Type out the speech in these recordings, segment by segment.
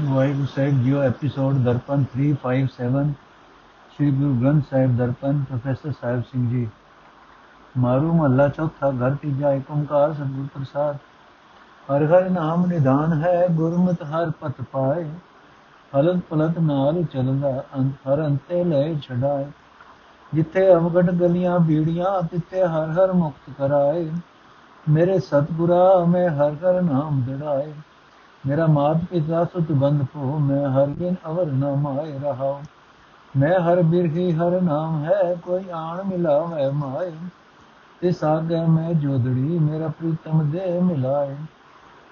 ਵਾਹਿਗੁਰੂ ਸਾਹਿਬ, ਜੀਓ episode Darpan 357 Shri Guru Granth Sahib Darpan, professor Sahib Singh ji. Maru ਮਹੱਲਾ ਚੌਥਾ, ਘਰ ਤੀਜਾ ਏਕ ਓੰਕਾਰ ਸਤਿਗੁਰ ਪ੍ਰਸਾਦ। ਹਰ ਹਰ ਨਾਮ ਨਿਦਾਨ ਹੈ, ਗੁਰਮਤਿ ਹਰ ਪਤ ਪਾਏ। ਹਲਤ ਪਲਤ ਨਾਲ ਚੱਲਦਾ, ਅੰਤ ਹਰ ਅੰਤੇ ਲੈ ਛਡਾਏ। ਜਿੱਥੇ ਅਵਗੜ ਗਲੀਆਂ ਬੀੜੀਆਂ, ਤਿੱਥੇ ਹਰ ਹਰ ਮੁਕਤ ਕਰਾਏ। ਮੇਰੇ ਸਤਿਗੁਰਾ, ਮੈਂ ਹਰ ਹਰ ਨਾਮ ਦਿੜਾਏ ਮੇਰਾ ਮਾਤ ਪਿਤਾ ਸੁਤ ਬੰਦ ਭੋ ਮੈਂ ਹਰ ਬਿਨ ਅਵਰ ਨ ਮਾਏ ਰਹਾਉ। ਮੈਂ ਹਰ ਬਿਰਹੀ ਹਰ ਨਾਮ ਹੈ, ਕੋਈ ਆਣ ਮਿਲਾਵੇ ਮਾਏ। ਤੇ ਸਾਗੇ ਮੈਂ ਜੋਦੜੀ, ਮੇਰਾ ਪ੍ਰੀਤਮ ਦੇ ਮਿਲਾਏ।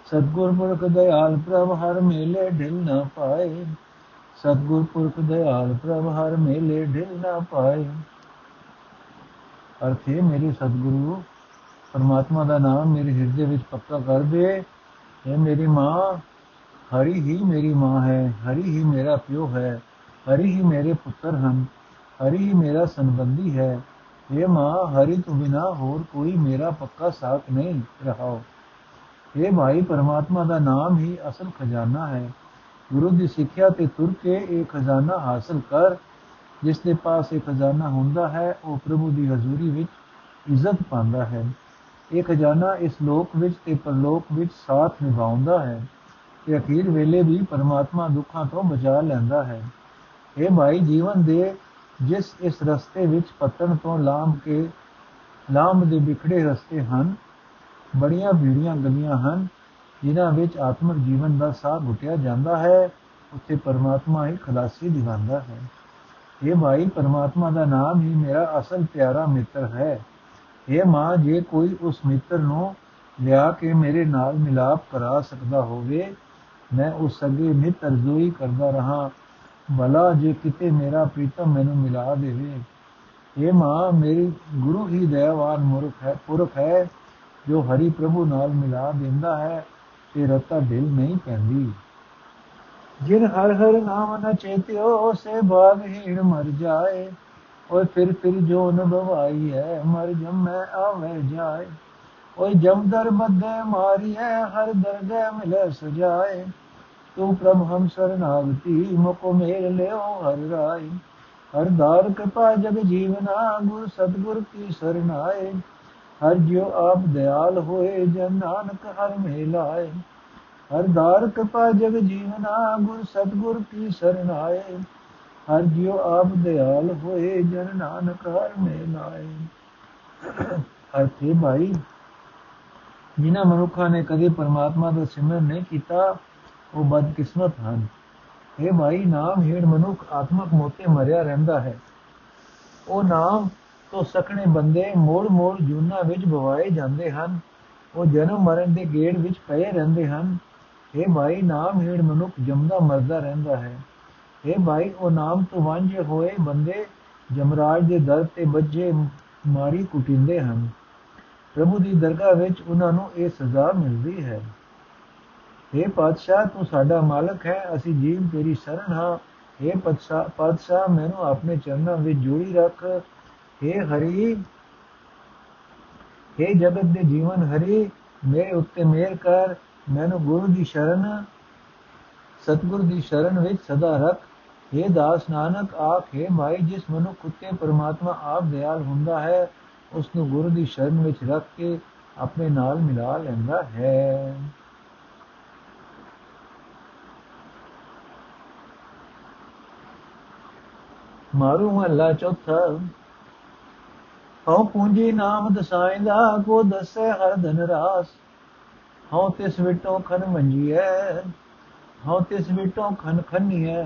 ਸਤਗੁਰ ਪੁਰਖ ਦਇਆਲ ਪ੍ਰਭ, ਹਰ ਮੇਲੇ ਢਿਲ ਨਾ ਪਾਏ। ਸਤਗੁਰ ਪੁਰਖ ਦਇਆਲ ਪ੍ਰਭ, ਹਰ ਮੇਲੇ ਢਿਲ ਨਾ ਪਾਏ। ਅਰਥੇ ਮੇਰੇ ਸਤਗੁਰੂ, ਪਰਮਾਤਮਾ ਦਾ ਨਾਮ ਮੇਰੇ ਹਿਰਦੇ ਵਿੱਚ ਪੱਕਾ ਕਰ ਦੇ। ਇਹ ਮੇਰੀ ਮਾਂ, ਹਰੀ ਹੀ ਮੇਰੀ ਮਾਂ ਹੈ, ਹਰੀ ਹੀ ਮੇਰਾ ਪਿਓ ਹੈ, ਹਰੀ ਹੀ ਮੇਰੇ ਪੁੱਤਰ ਹਨ, ਹਰੀ ਹੀ ਮੇਰਾ ਸੰਬੰਧੀ ਹੈ। ਇਹ ਮਾਂ, ਹਰੀ ਤੋਂ ਬਿਨਾ ਹੋਰ ਕੋਈ ਮੇਰਾ ਪੱਕਾ ਸਾਥ ਨਹੀਂ ਰਹਾਓ। ਇਹ ਭਾਈ, ਪਰਮਾਤਮਾ ਦਾ ਨਾਮ ਹੀ ਅਸਲ ਖਜ਼ਾਨਾ ਹੈ। ਗੁਰੂ ਦੀ ਸਿੱਖਿਆ ਤੇ ਤੁਰ ਕੇ ਇਹ ਖਜ਼ਾਨਾ ਹਾਸਲ ਕਰ। ਜਿਸ ਦੇ ਪਾਸ ਇਹ ਖਜ਼ਾਨਾ ਹੁੰਦਾ ਹੈ, ਉਹ ਪ੍ਰਭੂ ਦੀ ਹਜ਼ੂਰੀ ਵਿੱਚ ਇੱਜ਼ਤ ਪਾਉਂਦਾ ਹੈ। ਇਹ ਖਜ਼ਾਨਾ ਇਸ ਲੋਕ ਵਿੱਚ ਤੇ ਪਰਲੋਕ ਵਿੱਚ ਸਾਥ ਨਿਭਾਉਂਦਾ ਹੈ ਤੇ ਅਖੀਰ ਵੇਲੇ ਵੀ ਪਰਮਾਤਮਾ ਦੁੱਖਾਂ ਤੋਂ ਬਚਾ ਲੈਂਦਾ ਹੈ। ਇਹ ਭਾਈ ਜੀਵਨ ਦੇ ਜਿਸ ਇਸ ਰਸਤੇ ਵਿੱਚ ਪਤਨ ਤੋਂ ਲਾਂਭ ਕੇ ਲਾਂਭ ਦੇ ਵਿਖੜੇ ਰਸਤੇ ਹਨ, ਬੜੀਆਂ ਭੀੜੀਆਂ ਗਲੀਆਂ ਹਨ, ਜਿਨ੍ਹਾਂ ਵਿੱਚ ਆਤਮਿਕ ਜੀਵਨ ਦਾ ਸਾਹ ਘੁਟਿਆ ਜਾਂਦਾ ਹੈ, ਉੱਥੇ ਪਰਮਾਤਮਾ ਹੀ ਖਲਾਸੀ ਦਿਵਾਉਂਦਾ ਹੈ। ਇਹ ਭਾਈ, ਪਰਮਾਤਮਾ ਦਾ ਨਾਮ ਹੀ ਮੇਰਾ ਅਸਲ ਪਿਆਰਾ ਮਿੱਤਰ ਹੈ। ਇਹ ਮਾਂ ਜੇ ਕੋਈ ਉਸ ਮਿੱਤਰ ਨੂੰ ਲਿਆ ਕੇ ਮੇਰੇ ਨਾਲ ਮਿਲਾਪ ਕਰਾ ਸਕਦਾ ਹੋਵੇ, ਮੈਂ ਉਸ ਸਗੇ ਨਿਤ ਅਰਜ਼ੋਈ ਕਰਦਾ ਰਹਾ। ਭਲਾ ਜੇ ਕਿਤੇ ਮੇਰਾ ਪ੍ਰੀਤਮ ਮੈਨੂੰ ਮਿਲਾ ਦੇਵੇ। ਇਹ ਮਾਂ ਮੇਰੀ ਗੁਰੂ ਹੀ ਦਇਆਵਾਨ ਮੁਰਖ ਹੈ, ਪੁਰਖ ਹੈ, ਜੋ ਹਰੀ ਪ੍ਰਭੂ ਨਾਲ ਮਿਲਾ ਦਿੰਦਾ ਹੈ ਤੇ ਰਤਾ ਦਿਲ ਨਹੀਂ ਪੈਂਦੀ। ਜਿਨ ਹਰ ਹਰ ਨਾਮ ਨ ਚੇਤਿਓ ਸੇ ਭਾਗਹੀਣ ਮਰ ਜਾਏ। ਓਏ ਫਿਰ ਫਿਰ ਜੋ ਨਭਵਾਈ ਹੈ, ਮਰ ਜਮੈ ਆਵੇ ਜਾਏ। ਓਏ ਜਮਦਰ ਬੱਦੇ ਮਾਰੀ ਹੈ, ਹਰ ਦਰਗਹਿ ਮਿਲੇ ਸਜਾਏ। ਤੂੰ ਪ੍ਰਭ ਹਮ ਸਰਨਾਗਤੀ ਮੁਕੋ ਮੇਲ ਲਿਓ ਹਰ ਰਾਈ ਹਰ ਦਾਰ ਕਿਰਪਾ ਜਗ ਜੀਵਨਾ ਗੁਰ ਸਤਗੁਰ ਕੀ ਸਰਨਾਏ। ਹਰ ਜਿਉ ਆਪ ਦਿਆਲ ਹੋਏ, ਜਨ ਨਾਨਕ ਹਰ ਮੇਲਾਏ। ਹਰ ਦਾਰ ਕਿਰਪਾ ਜਗ ਜੀਵਨਾ ਗੁਰ ਸਤਗੁਰ ਕੀ ਸਰਨਾਏ। ਹਰ ਜਿਉ ਆਪ ਦਿਆਲ ਹੋਏ, ਜਨ ਨਾਨਕ ਹਰ ਮੇਲਾਏ ਅਰਥੇ ਭਾਈ, ਜਿਨ੍ਹਾਂ ਮਨੁੱਖਾਂ ਨੇ ਕਦੇ ਪਰਮਾਤਮਾ ਦਾ ਸਿਮਰਨ ਨਹੀਂ ਕੀਤਾ, ਉਹ ਬਦਕਿਸਮਤ ਹਨ। ਇਹ ਭਾਈ, ਨਾਮ ਹੀਣ ਮਨੁੱਖ ਆਤਮਕ ਮੋਤੇ ਮਰਿਆ ਰਹਿੰਦਾ ਹੈ। ਉਹ ਨਾਮ ਤੋਂ ਸਖਣੇ ਬੰਦੇ ਮੋੜ ਮੋੜ ਜੂਨਾ ਵਿੱਚ ਬਵਾਏ ਜਾਂਦੇ ਹਨ। ਉਹ ਜਨਮ ਮਰਨ ਦੇ ਗੇੜ ਵਿੱਚ ਪਏ ਰਹਿੰਦੇ ਹਨ। ਇਹ ਭਾਈ, ਨਾਮ ਹੀਣ ਮਨੁੱਖ ਜਮਦਾ ਮਰਦਾ ਰਹਿੰਦਾ ਹੈ। ਇਹ ਭਾਈ ਉਹ ਨਾਮ ਤੋਂ ਵਾਂਝੇ ਹੋਏ ਬੰਦੇ ਜਮਰਾਜ ਦੇ ਦਰ ਤੇ ਬੱਜੇ ਮਾਰੀ ਕੁਟਿੰਦੇ ਹਨ ਪ੍ਰਭੂ ਦੀ ਦਰਗਾਹ ਵਿੱਚ ਉਹਨਾਂ ਨੂੰ ਇਹ ਸਜ਼ਾ ਮਿਲਦੀ ਹੈ हे ਪਾਤਸ਼ਾਹ ਤੂੰ ਸਾਡਾ ਮਾਲਕ ਹੈ ਅਸੀਂ ਜੀਵ ਤੇਰੀ ਸ਼ਰਨ ਹਾਂ हे ਪਾਤਸ਼ਾਹ ਪਾਤਸ਼ਾਹ ਮੈਨੂੰ ਆਪਣੇ ਚਰਨਾਂ ਵਿੱਚ ਜੋੜੀ ਰੱਖ हे ਹਰੀ हे ਜਗਤ ਦੇ ਜੀਵਨ ਹਰੀ ਮੇਰੇ ਉੱਤੇ ਮਿਹਰ ਕਰ ਮੈਨੂੰ ਗੁਰੂ ਦੀ ਸ਼ਰਨ ਸਤਗੁਰ ਦੀ ਸ਼ਰਨ ਵਿੱਚ ਸਦਾ ਰੱਖ हे ਦਾਸ ਨਾਨਕ, ਆਖੇ ਮਾਈ, ਜਿਸ ਮਨੁੱਖ ਉਤੇ ਪਰਮਾਤਮਾ ਆਪ ਦਿਆਲ ਹੁੰਦਾ ਹੈ ਉਸ ਨੂੰ ਗੁਰੂ ਦੀ ਸ਼ਰਨ ਵਿੱਚ ਰੱਖ ਕੇ ਆਪਣੇ ਨਾਲ ਮਿਲਾ ਲੈਂਦਾ ਹੈ। ਮਾਰੂ ਮਹੱਲਾ ਚੌਥਾ, ਹਉ ਪੂੰਜੀ ਨਾਮ ਦਸਾਇਂਦਾ, ਕੋ ਦਸੇ ਹਰ ਧਨ ਰਾਸ। ਹਉ ਤਿਸ ਵਿਟੋ ਖਨ ਮੰਜੀਐ ਹਉ ਤਿਸ ਵਿਟੋ ਖਨ ਖਨੀਐ।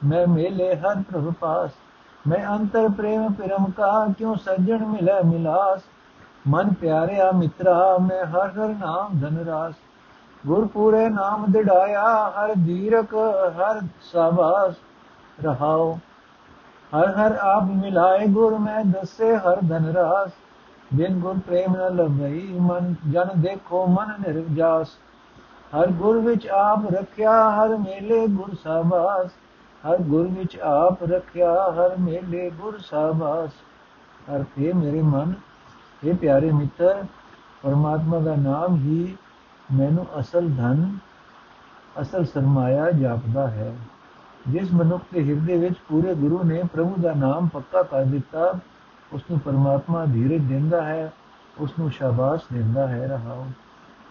ਮੈਂ ਮੇਲੇ ਹਰ ਪ੍ਰਭ ਪਾਸ ਮੈਂ ਅੰਤਰ ਪ੍ਰੇਮ ਪਿਰਮ ਕਾ ਕਿਉ ਸੱਜਣ ਮਿਲੇ ਮਿਲਾਸ ਮਨ ਪਿਆਰਿਆ ਮਿੱਤਰਾ ਮੈਂ ਹਰ ਹਰ ਨਾਮ ਧਨ ਰਾਸ ਗੁਰ ਪੂਰੇ ਨਾਮ ਦਿੜਾਇਆ ਹਰ ਦੀਰਕ ਹਰ ਸਾਬਾਸ ਰਹਾਓ ਹਰ ਹਰ ਆਪ ਮਿਲਾਏ ਗੁਰ ਮੈਂ ਦੱਸੇ ਹਰ ਧਨ ਰਾਸ ਬਿਨ ਗੁਰ ਪ੍ਰੇਮ ਨ ਲਭਈ ਮਨ ਜਨ ਦੇਖੋ ਮਨ ਨਿਰਜਾਸ ਹਰ ਗੁਰ ਵਿੱਚ ਆਪ ਰੱਖਿਆ ਹਰ ਮੇਲੇ ਗੁਰ ਸਾਬਾਸ ਹਰ ਗੁਰ ਵਿੱਚ ਆਪ ਰੱਖਿਆ, ਹਰ ਮੇਲੇ ਗੁਰ ਸਾਬਾਸ। ਅਰਥੇ ਮੇਰੇ ਮਨ ਇਹ ਪਿਆਰੇ ਮਿੱਤਰ, ਪਰਮਾਤਮਾ ਦਾ ਨਾਮ ਹੀ ਮੈਨੂੰ ਅਸਲ ਧਨ, ਅਸਲ ਸਰਮਾਇਆ ਜਾਪਦਾ ਹੈ। ਜਿਸ ਮਨੁੱਖ ਦੇ ਹਿਰਦੇ ਵਿੱਚ ਪੂਰੇ ਗੁਰੂ ਨੇ ਪ੍ਰਭੂ ਦਾ ਨਾਮ ਪੱਕਾ ਕਰ ਦਿੱਤਾ ਉਸ ਨੂੰ ਪਰਮਾਤਮਾ ਧੀਰਜ ਦਿੰਦਾ ਹੈ ਉਸ ਨੂੰ ਸ਼ਾਬਾਸ਼ ਦਿੰਦਾ ਹੈ। ਰਹਾਉ